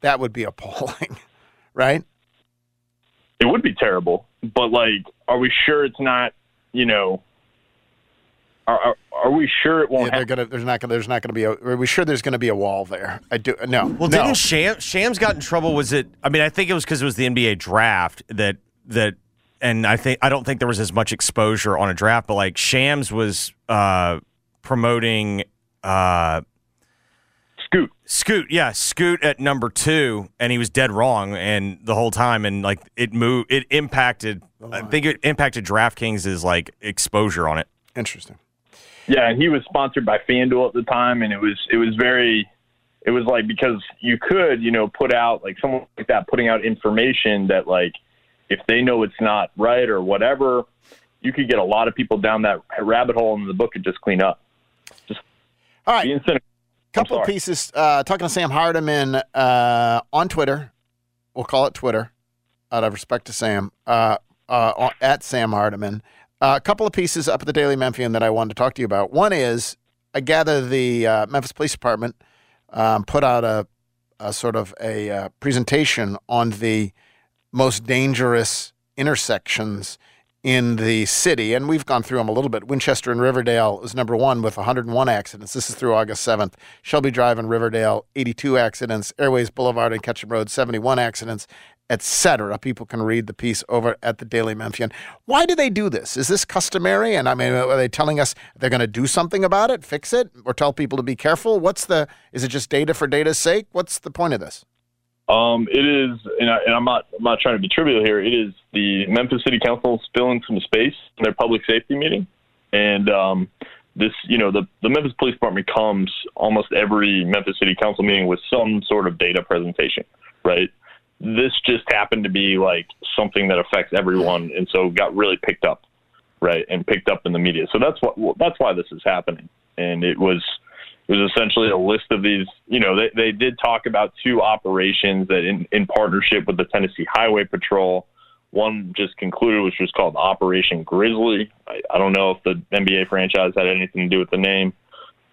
That would be appalling, right?
It would be terrible. but like, are we sure it's not? You know, are are, are we sure it won't?
Yeah, they're gonna. There's not gonna. There's not gonna be a. Are we sure there's gonna be a wall there? I do. No.
Well,
no.
didn't Sham, Shams got in trouble? Was it? I mean, I think it was because it was the NBA draft that that, and I think I don't think there was as much exposure on a draft, but like Shams was uh, promoting uh,
Scoot.
Scoot, yeah, Scoot at number two, and he was dead wrong, and the whole time, and like it moved, it impacted. I think it impacted DraftKings' like exposure on it.
Interesting.
Yeah, and he was sponsored by FanDuel at the time, and it was it was very, it was like because you could you know put out like someone like that putting out information that like if they know it's not right or whatever, you could get a lot of people down that rabbit hole, and the book could just clean up. Just
All right.
being cynical.
Couple of pieces. Uh, talking to Sam Hardiman uh, on Twitter. We'll call it Twitter, out of respect to Sam. Uh, uh, at Sam Hardiman. Uh, a couple of pieces up at the Daily Memphian that I wanted to talk to you about. One is I gather the uh, Memphis Police Department um, put out a, a sort of a uh, presentation on the most dangerous intersections in the city, and we've gone through them a little bit. Winchester and Riverdale is number one with 101 accidents. This is through August 7th. Shelby Drive and Riverdale, 82 accidents. Airways Boulevard and Ketchum Road, 71 accidents, etc. People can read the piece over at the Daily Memphian. Why do they do this? Is this customary? And I mean, are they telling us they're going to do something about it, fix it, or tell people to be careful? What's the? Is it just data for data's sake? What's the point of this?
Um, it is, and, I, I'm not I'm not trying to be trivial here. It is the Memphis City Council spilling some space in their public safety meeting, and um, this, you know, the the Memphis Police Department comes almost every Memphis City Council meeting with some sort of data presentation, right? This just happened to be like something that affects everyone, and so got really picked up, right, and picked up in the media. So that's what that's why this is happening, and it was it was essentially a list of these. You know, they, they did talk about two operations that, in, in partnership with the Tennessee Highway Patrol, one just concluded, which was called Operation Grizzly. I, I don't know if the NBA franchise had anything to do with the name.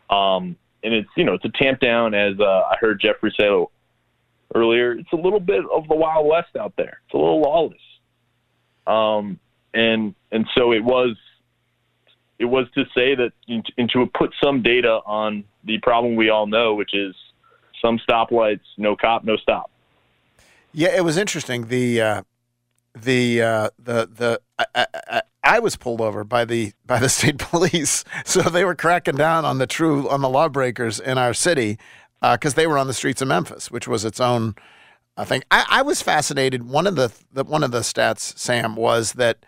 Um, and it's you know to tamp down, as uh, I heard Jeffrey say earlier, it's a little bit of the Wild West out there. It's a little lawless. Um, and and so it was it was to say that and to put some data on the problem we all know, which is some stoplights, no cop, no stop.
Yeah, it was interesting. The uh, the uh, the the I, I, I- was pulled over by the by the state police, so they were cracking down on the true on the lawbreakers in our city because they were on the streets of Memphis, which was its own. I think I, I was fascinated. One of the, the one of the stats, Sam, was that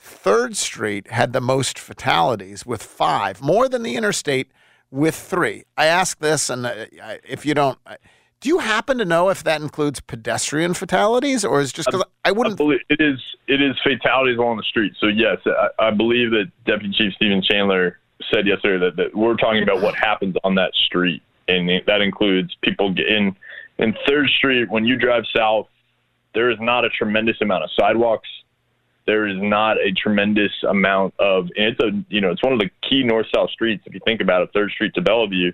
Third Street had the most fatalities with five, more than the interstate with three. I ask this, and uh, if you don't, do you happen to know if that includes pedestrian fatalities, or is just because I wouldn't?
believe it is it is fatalities along the street. So yes, I, I believe that Deputy Chief Stephen Chandler said yesterday that, that we're talking about what happens on that street, and that includes people get in in Third Street when you drive south. There is not a tremendous amount of sidewalks. There is not a tremendous amount of. And it's a you know it's one of the key north south streets if you think about it. Third Street to Bellevue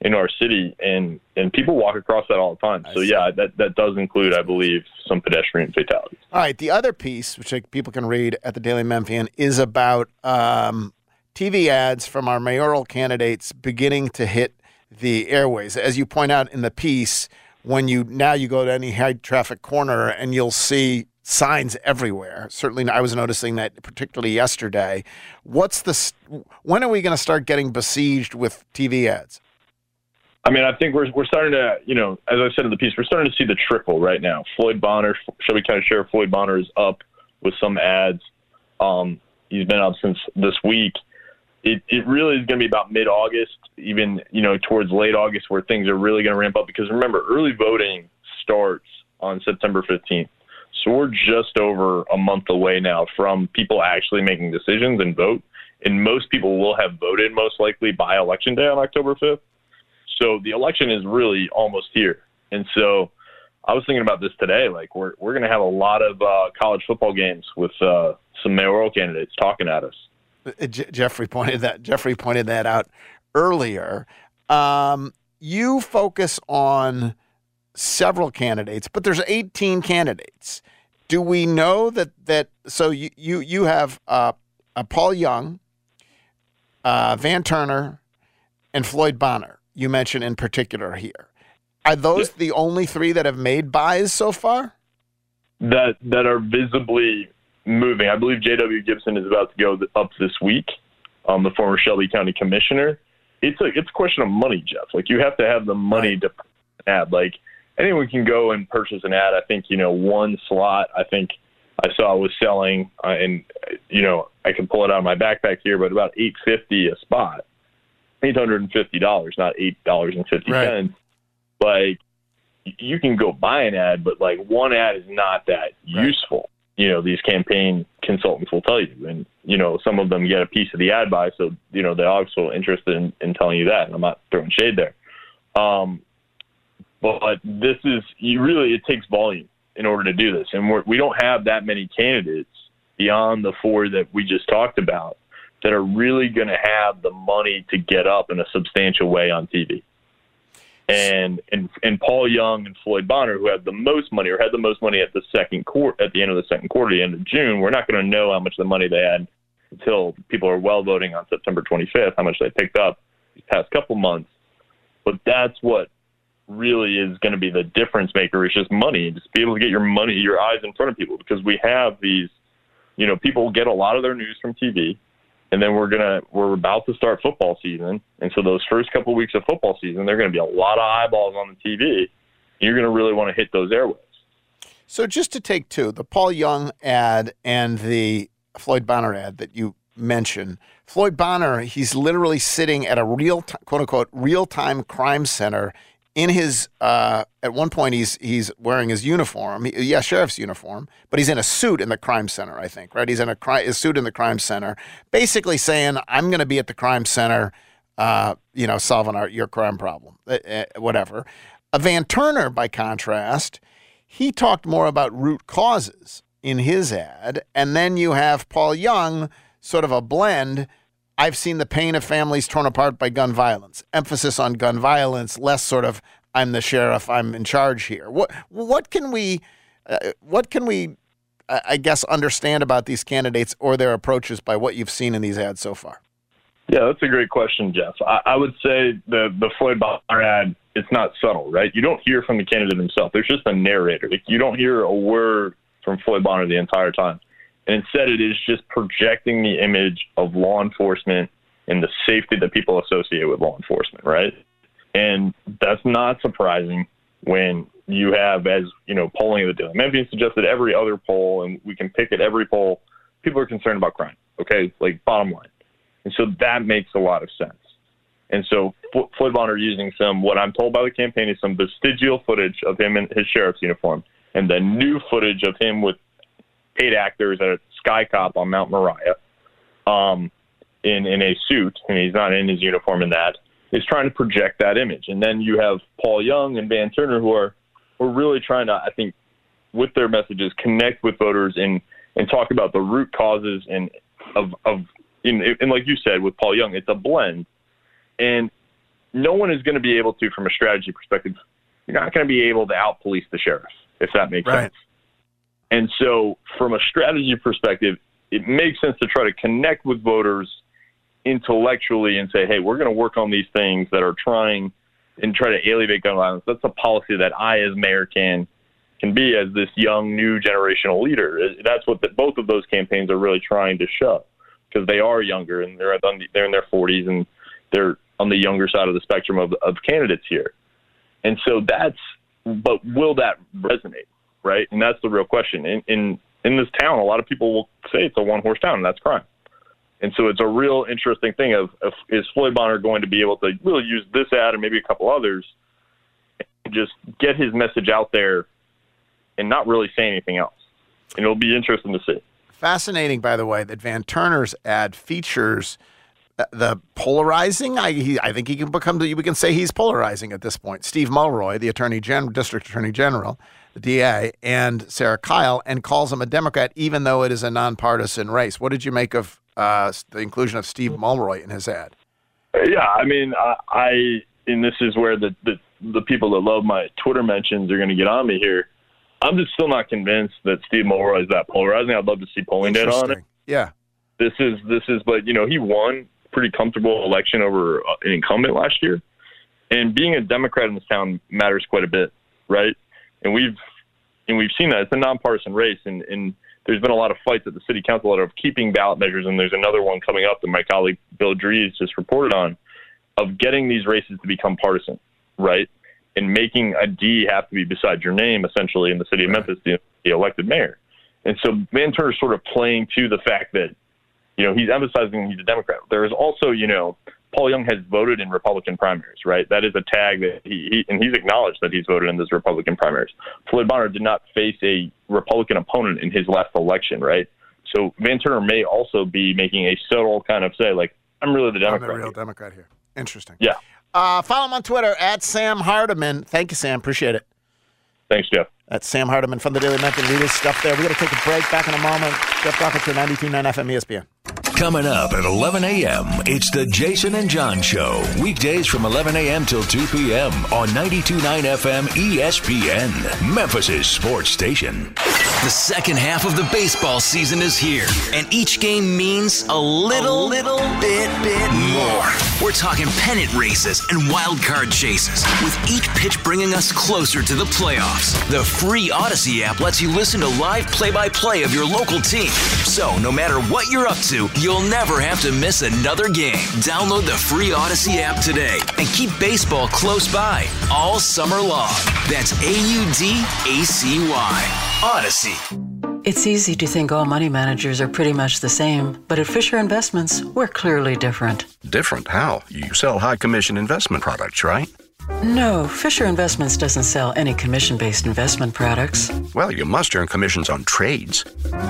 in our city, and and people walk across that all the time. So yeah, that that does include, I believe, some pedestrian fatalities.
All right, the other piece, which like, people can read at the Daily Memphian, is about um, TV ads from our mayoral candidates beginning to hit the airways. As you point out in the piece, when you now you go to any high traffic corner and you'll see signs everywhere. Certainly, I was noticing that particularly yesterday. What's the when are we going to start getting besieged with TV ads?
I mean, I think we're we're starting to, you know, as I said in the piece, we're starting to see the trickle right now. Floyd Bonner, Shelby County Sheriff Floyd Bonner is up with some ads. Um, he's been up since this week. It it really is going to be about mid August, even you know towards late August, where things are really going to ramp up. Because remember, early voting starts on September fifteenth, so we're just over a month away now from people actually making decisions and vote. And most people will have voted most likely by election day on October fifth. So the election is really almost here. And so I was thinking about this today. Like we're we're going to have a lot of uh, college football games with uh, some mayoral candidates talking at us.
Uh, Je- Jeffrey pointed that Jeffrey pointed that out earlier. Um, you focus on several candidates, but there's 18 candidates. do we know that that so you you you have uh, uh, Paul Young, uh, Van Turner, and Floyd Bonner. You mentioned in particular here. Are those the only three that have made buys so far?
that that are visibly moving. I believe J.W. Gibson is about to go up this week. Um, the former Shelby County Commissioner. It's a it's a question of money, Jeff. Like you have to have the money to ad. Like anyone can go and purchase an ad. I think you know one slot. I think I saw was selling, uh, and you know I can pull it out of my backpack here, but about eight fifty a spot, eight hundred and fifty dollars, not eight dollars and fifty cents. Like you can go buy an ad, but like one ad is not that useful. You know, these campaign consultants will tell you, and you know, some of them get a piece of the ad buy, so you know they're also interested in, in telling you that. And I'm not throwing shade there, um, but this is you really it takes volume in order to do this, and we're, we don't have that many candidates beyond the four that we just talked about that are really going to have the money to get up in a substantial way on TV and and and Paul Young and Floyd Bonner, who had the most money or had the most money at the second quarter, at the end of the second quarter, the end of June, we're not going to know how much the money they had until people are well voting on September 25th, how much they picked up these past couple months. But that's what really is going to be the difference maker. Is just money, just be able to get your money, your eyes in front of people, because we have these, you know, people get a lot of their news from TV and then we're gonna we're about to start football season, and so those first couple weeks of football season, going to be a lot of eyeballs on the TV. You're going to really want to hit those airwaves.
So just to take two, the Paul Young ad and the Floyd Bonner ad that you mentioned. Floyd Bonner, he's literally sitting at a real quote unquote real time crime center in his uh, at one point he's he's wearing his uniform, he, yeah, sheriff's uniform, but he's in a suit in the crime center, I think, right? He's in a, cri- a suit in the crime center, basically saying, "I'm going to be at the crime center, uh, you know, solving our, your crime problem, uh, uh, whatever." Uh, Van Turner, by contrast, he talked more about root causes in his ad, and then you have Paul Young, sort of a blend. I've seen the pain of families torn apart by gun violence. Emphasis on gun violence, less sort of I'm the sheriff, I'm in charge here. What what can we uh, what can we uh, I guess understand about these candidates or their approaches by what you've seen in these ads so far?
Yeah, that's a great question, Jeff. I, I would say the the Floyd Bonner ad, it's not subtle, right? You don't hear from the candidate himself. There's just a narrator. You don't hear a word from Floyd Bonner the entire time. And instead, it is just projecting the image of law enforcement and the safety that people associate with law enforcement, right? And that's not surprising when you have, as you know, polling of the Daily Memphian suggested every other poll, and we can pick at every poll, people are concerned about crime. Okay, like bottom line, and so that makes a lot of sense. And so Floyd Bonner using some, what I'm told by the campaign is some vestigial footage of him in his sheriff's uniform, and then new footage of him with paid actors at Sky Cop on Mount Moriah, um, in in a suit, and he's not in his uniform in that, is trying to project that image. And then you have Paul Young and Van Turner who are who are really trying to, I think, with their messages, connect with voters and and talk about the root causes and of of in, and like you said with Paul Young, it's a blend, and no one is going to be able to, from a strategy perspective, you're not going to be able to out police the sheriff if that makes
Right.
sense. And so, from a strategy perspective, it makes sense to try to connect with voters intellectually and say, hey, we're going to work on these things that are trying and try to alleviate gun violence. That's a policy that I, as mayor, can can be as this young new generational leader. That's what the, both of those campaigns are really trying to show because they are younger and they're they're in their 40s and they're on the younger side of the spectrum of, of candidates here. And so that's, but will that resonate, right? And that's the real question. In in in this town, a lot of people will say it's a one horse town, and that's crime. And so it's a real interesting thing of, of is Floyd Bonner going to be able to really use this ad and maybe a couple others and just get his message out there and not really say anything else. And it'll be interesting to see.
Fascinating, by the way, that Van Turner's ad features the polarizing. I, he, I think he can become. We can say he's polarizing at this point. Steve Mulroy, the Attorney General, District Attorney General, the DA, and Sarah Kyle, and calls him a Democrat, even though it is a nonpartisan race. What did you make of uh, the inclusion of Steve Mulroy in his ad?
Yeah, I mean, I, I and this is where the, the the people that love my Twitter mentions are going to get on me here. I'm just still not convinced that Steve Mulroy is that polarizing. I'd love to see polling data on it.
Yeah.
This is this is, but you know, he won pretty comfortable election over uh, an incumbent last year, and being a Democrat in this town matters quite a bit, right? And we've and we've seen that it's a nonpartisan race, and and there's been a lot of fights at the city council level of keeping ballot measures, and there's another one coming up that my colleague Bill Dries just reported on, of getting these races to become partisan, right? And making a D have to be beside your name, essentially, in the city of Memphis, the, the elected mayor. And so Van Turner's sort of playing to the fact that, you know, he's emphasizing he's a Democrat. There is also, you know, Paul Young has voted in Republican primaries, right? That is a tag that he, he and he's acknowledged that he's voted in those Republican primaries. Floyd Bonner did not face a Republican opponent in his last election, right? So Van Turner may also be making a subtle kind of say, like, I'm really the Democrat.
I'm the real Democrat here. Interesting.
Yeah.
Uh, follow him on Twitter at Sam Hardiman. Thank you, Sam. Appreciate it.
Thanks, Jeff.
That's Sam Hardiman from the Daily Memphian. Read his stuff there. we got to take a break. Back in a moment. Jeff Docker to 92.9 FM ESPN.
Coming up at 11 a.m., it's the Jason and John Show. Weekdays from 11 a.m. till 2 p.m. on 92.9 FM ESPN, Memphis' sports station.
The second half of the baseball season is here, and each game means a little, little bit, bit more. We're talking pennant races and wild card chases, with each pitch bringing us closer to the playoffs. The free Audacy app lets you listen to live play-by-play of your local team. So, no matter what you're up to, you'll never have to miss another game. Download the free Audacy app today and keep baseball close by all summer long. That's A-U-D-A-C-Y. Audacy.
It's easy to think all money managers are pretty much the same, but at Fisher Investments, we're clearly different.
Different how? You sell high commission investment products, right?
No, Fisher Investments doesn't sell any commission based investment products.
Well, you must earn commissions on trades.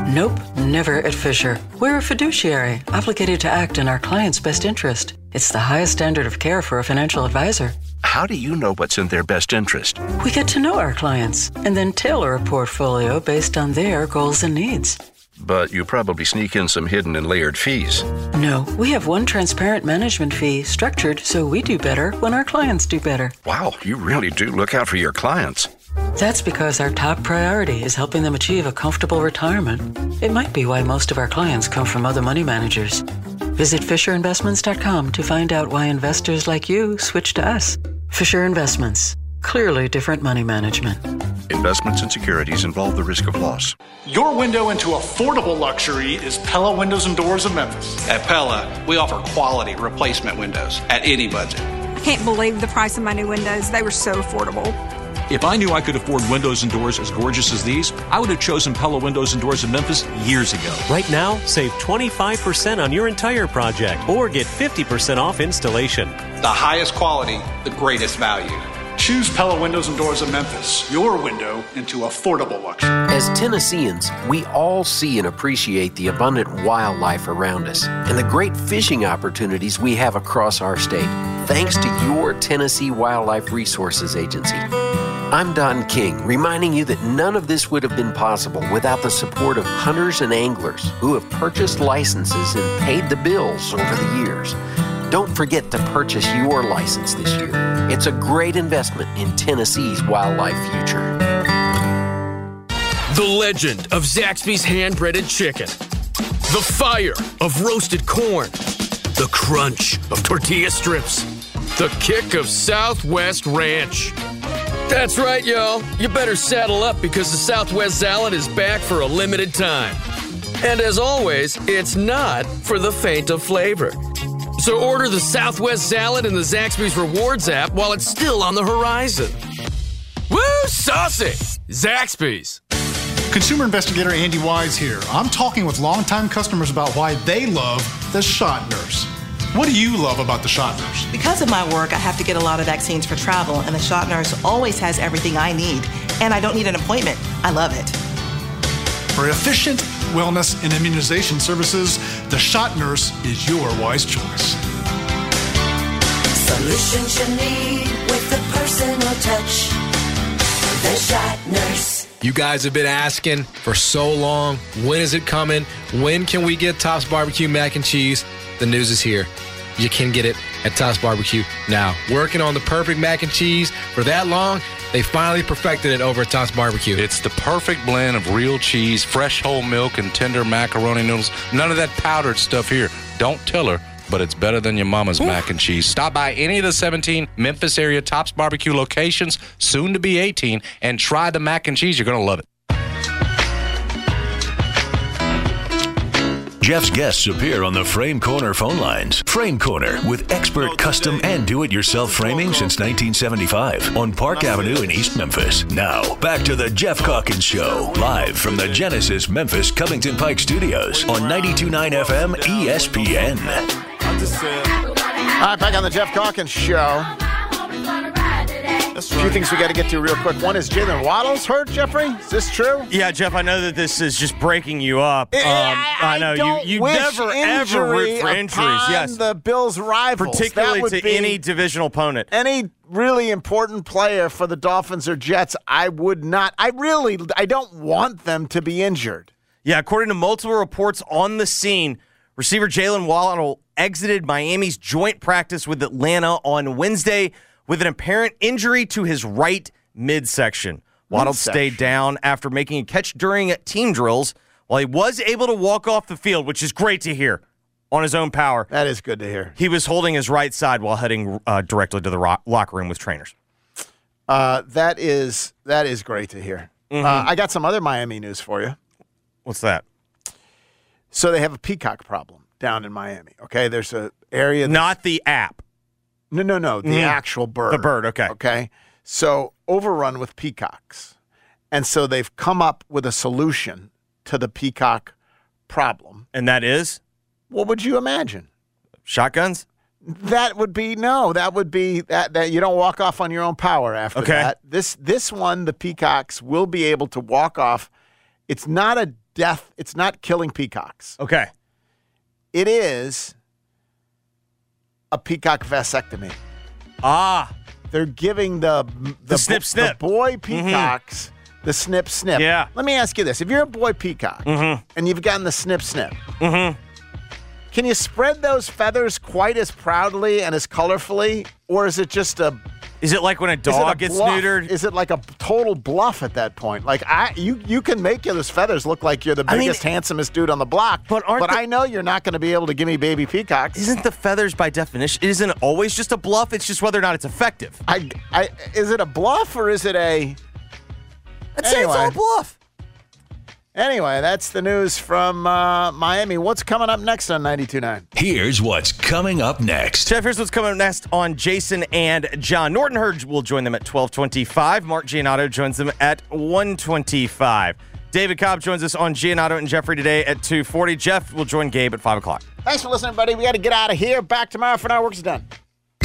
Nope, never at Fisher. We're a fiduciary, obligated to act in our client's best interest. It's the highest standard of care for a financial advisor.
How do you know what's in their best interest?
We get to know our clients and then tailor a portfolio based on their goals and needs.
But you probably sneak in some hidden and layered fees.
No, we have one transparent management fee structured so we do better when our clients do better.
Wow, you really do look out for your clients.
That's because our top priority is helping them achieve a comfortable retirement. It might be why most of our clients come from other money managers. Visit FisherInvestments.com to find out why investors like you switch to us. Fisher Investments. Clearly different money management.
Investments and securities involve the risk of loss.
Your window into affordable luxury is Pella Windows and Doors of Memphis.
At Pella, we offer quality replacement windows at any budget.
I can't believe the price of my new windows. They were so affordable.
If I knew I could afford windows and doors as gorgeous as these, I would have chosen Pella Windows and Doors of Memphis years ago.
Right now, save 25% on your entire project or get 50% off installation.
The highest quality, the greatest value.
Choose Pella Windows and Doors of Memphis, your window into affordable luxury.
As Tennesseans, we all see and appreciate the abundant wildlife around us and the great fishing opportunities we have across our state, thanks to your Tennessee Wildlife Resources Agency. I'm Don King, reminding you that none of this would have been possible without the support of hunters and anglers who have purchased licenses and paid the bills over the years. Don't forget to purchase your license this year. It's a great investment in Tennessee's wildlife future.
The legend of Zaxby's hand breaded chicken, the fire of roasted corn, the crunch of tortilla strips, the kick of Southwest Ranch. That's right, y'all. You better saddle up because the Southwest Salad is back for a limited time. And as always, it's not for the faint of flavor. So order the Southwest Salad in the Zaxby's Rewards app while it's still on the horizon. Woo, saucy! Zaxby's.
Consumer investigator Andy Wise here. I'm talking with longtime customers about why they love the shot nurse. What do you love about the shot nurse?
Because of my work, I have to get a lot of vaccines for travel, and the shot nurse always has everything I need, and I don't need an appointment. I love it.
For efficient wellness and immunization services, the shot nurse is your wise choice.
Solutions you need with the personal touch. The shot nurse.
You guys have been asking for so long. When is it coming? When can we get Tops Barbecue Mac and Cheese? The news is here. You can get it at Tops Barbecue now. Working on the perfect mac and cheese for that long, they finally perfected it over at Tops Barbecue.
It's the perfect blend of real cheese, fresh whole milk, and tender macaroni noodles. None of that powdered stuff here. Don't tell her, but it's better than your mama's mac and cheese. Stop by any of the 17 Memphis area Tops Barbecue locations, soon to be 18, and try the mac and cheese. You're going to love it.
Jeff's guests appear on the Frame Corner phone lines. Frame Corner with expert custom and do it yourself framing since 1975 on Park Avenue in East Memphis. Now, back to the Jeff Calkins Show, live from the Genesis Memphis Covington Pike Studios on 92.9 FM ESPN.
All right, back on the Jeff Calkins Show. A few things we got to get to real quick. One is Jaylen Waddle's hurt, Jeffrey. Is this true?
Yeah, Jeff, I know that this is just breaking you up. Um, I, know
don't
you, you
wish
never ever root for injuries. Yes,
the Bills' rivals.
particularly to any divisional opponent.
any really important player for the Dolphins or Jets. I would not. I really. I don't want them to be injured.
Yeah, according to multiple reports on the scene, receiver Jaylen Waddle exited Miami's joint practice with Atlanta on Wednesday with an apparent injury to his right midsection. Waddle stayed down after making a catch during team drills while he was able to walk off the field, which is great to hear on his own power.
That is good to hear.
He was holding his right side while heading uh, directly to the locker room with trainers.
Uh, that is that is great to hear.
Mhm.
Uh, I got some other Miami news for you.
What's that?
So they have a peacock problem down in Miami. Okay, there's a area.
Not the app.
No, no, no. The
Mm.
actual bird.
The bird, okay.
Okay. So overrun with peacocks. And so they've come up with a solution to the peacock problem.
And that is
What would you imagine?
shotguns?
That would be no, that would be that that you don't walk off on your own power after
Okay.
that. This this one, the peacocks will be able to walk off. It's not a death, it's not killing peacocks.
Okay.
It is a peacock vasectomy.
Ah.
They're giving the the,
snip,
bo-
snip.
the boy peacocks the snip snip.
Yeah.
Let me ask you this: If you're a boy peacock
Mhm.
and you've gotten the snip snip,
Mm-hmm.
Can you spread those feathers quite as proudly and as colorfully, or is it just a
Is it like when a dog gets
bluff?
neutered?
Is it like a total bluff at that point? Like I, you, you can make those feathers look like you're the
I mean-
biggest, handsomest dude on the block.
But aren't
but
the-
I know you're not going to be able to give me baby peacocks.
Isn't the feathers by definition? Isn't it always just a bluff? It's just whether or not it's effective.
I, I, is it a bluff or is it a?
I'd say it's all bluff.
Anyway, that's the news from uh, Miami. What's coming up next on 92.9?
Here's what's coming up next.
Jeff, here's what's coming up next on Jason and John. Norton Hurd will join them at 1225. Mark Giannotto joins them at 125. David Cobb joins us on Giannotto and Jeffrey today at 240. Jeff will join Gabe at 5 o'clock.
Thanks for listening, buddy. We got to get out of here. Back tomorrow for now. Work's done.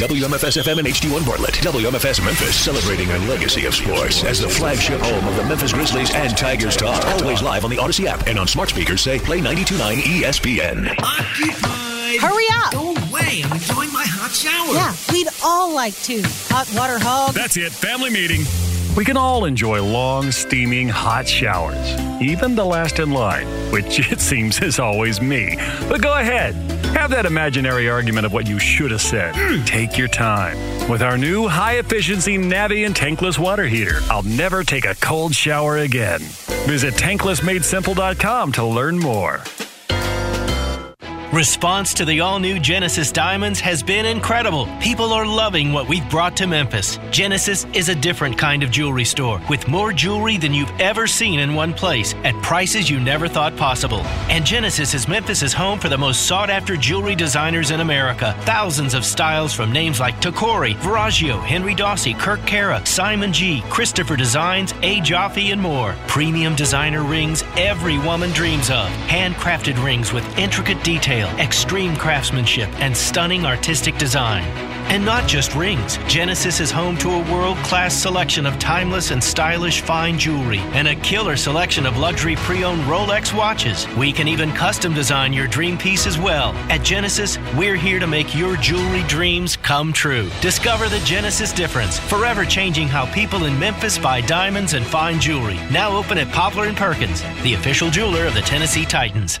WMFS FM and HD1 Bartlett. WMFS Memphis celebrating a legacy of sports as the flagship home of the Memphis Grizzlies and Tigers talk. Always live on the Audacy app and on smart speakers say play 92.9 ESPN.
Hurry up!
Go away. I'm enjoying my hot shower.
Yeah, we'd all like to. Hot water hug.
That's it, family meeting. We can all enjoy long, steaming, hot showers, even the last in line, which it seems is always me. But go ahead, have that imaginary argument of what you should have said. Take your time. With our new high efficiency Navien tankless water heater, I'll never take a cold shower again. Visit tanklessmadesimple.com to learn more.
Response to the all new Genesis Diamonds has been incredible. People are loving what we've brought to Memphis. Genesis is a different kind of jewelry store with more jewelry than you've ever seen in one place at prices you never thought possible. And Genesis is Memphis's home for the most sought after jewelry designers in America. Thousands of styles from names like Tacori, Veragio, Henri Daussi, Kirk Kara, Simon G, Christopher Designs, A. Jaffe, and more. Premium designer rings every woman dreams of. Handcrafted rings with intricate detail, extreme craftsmanship, and stunning artistic design. And not just rings. Genesis is home to a world class selection of timeless and stylish fine jewelry and a killer selection of luxury pre owned Rolex watches. We can even custom design your dream piece as well. At Genesis, we're here to make your jewelry dreams come true. Discover the Genesis difference, forever changing how people in Memphis buy diamonds and fine jewelry. Now open at Poplar and Perkins, the official jeweler of the Tennessee Titans.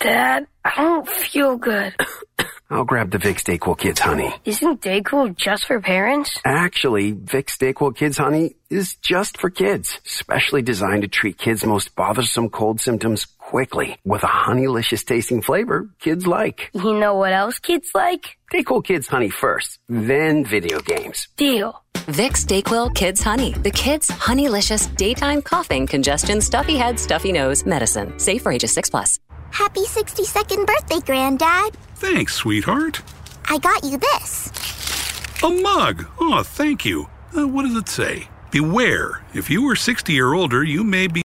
Dad, I don't feel good.
I'll grab the Vicks Dayquil Kids Honey.
Isn't Dayquil just for parents?
Actually, Vicks Dayquil Kids Honey is just for kids, specially designed to treat kids' most bothersome cold symptoms quickly with a honeylicious tasting flavor kids like.
You know what else kids like?
Dayquil Kids Honey first, then video games.
Deal.
Vicks Dayquil Kids Honey. The kids' honeylicious daytime coughing, congestion, stuffy head, stuffy nose medicine. Safe for ages 6 plus.
Happy 62nd birthday, Granddad.
Thanks, sweetheart.
I got you this.
A mug. Oh, thank you. Uh, what does it say? Beware. If you are 60 or older, you may be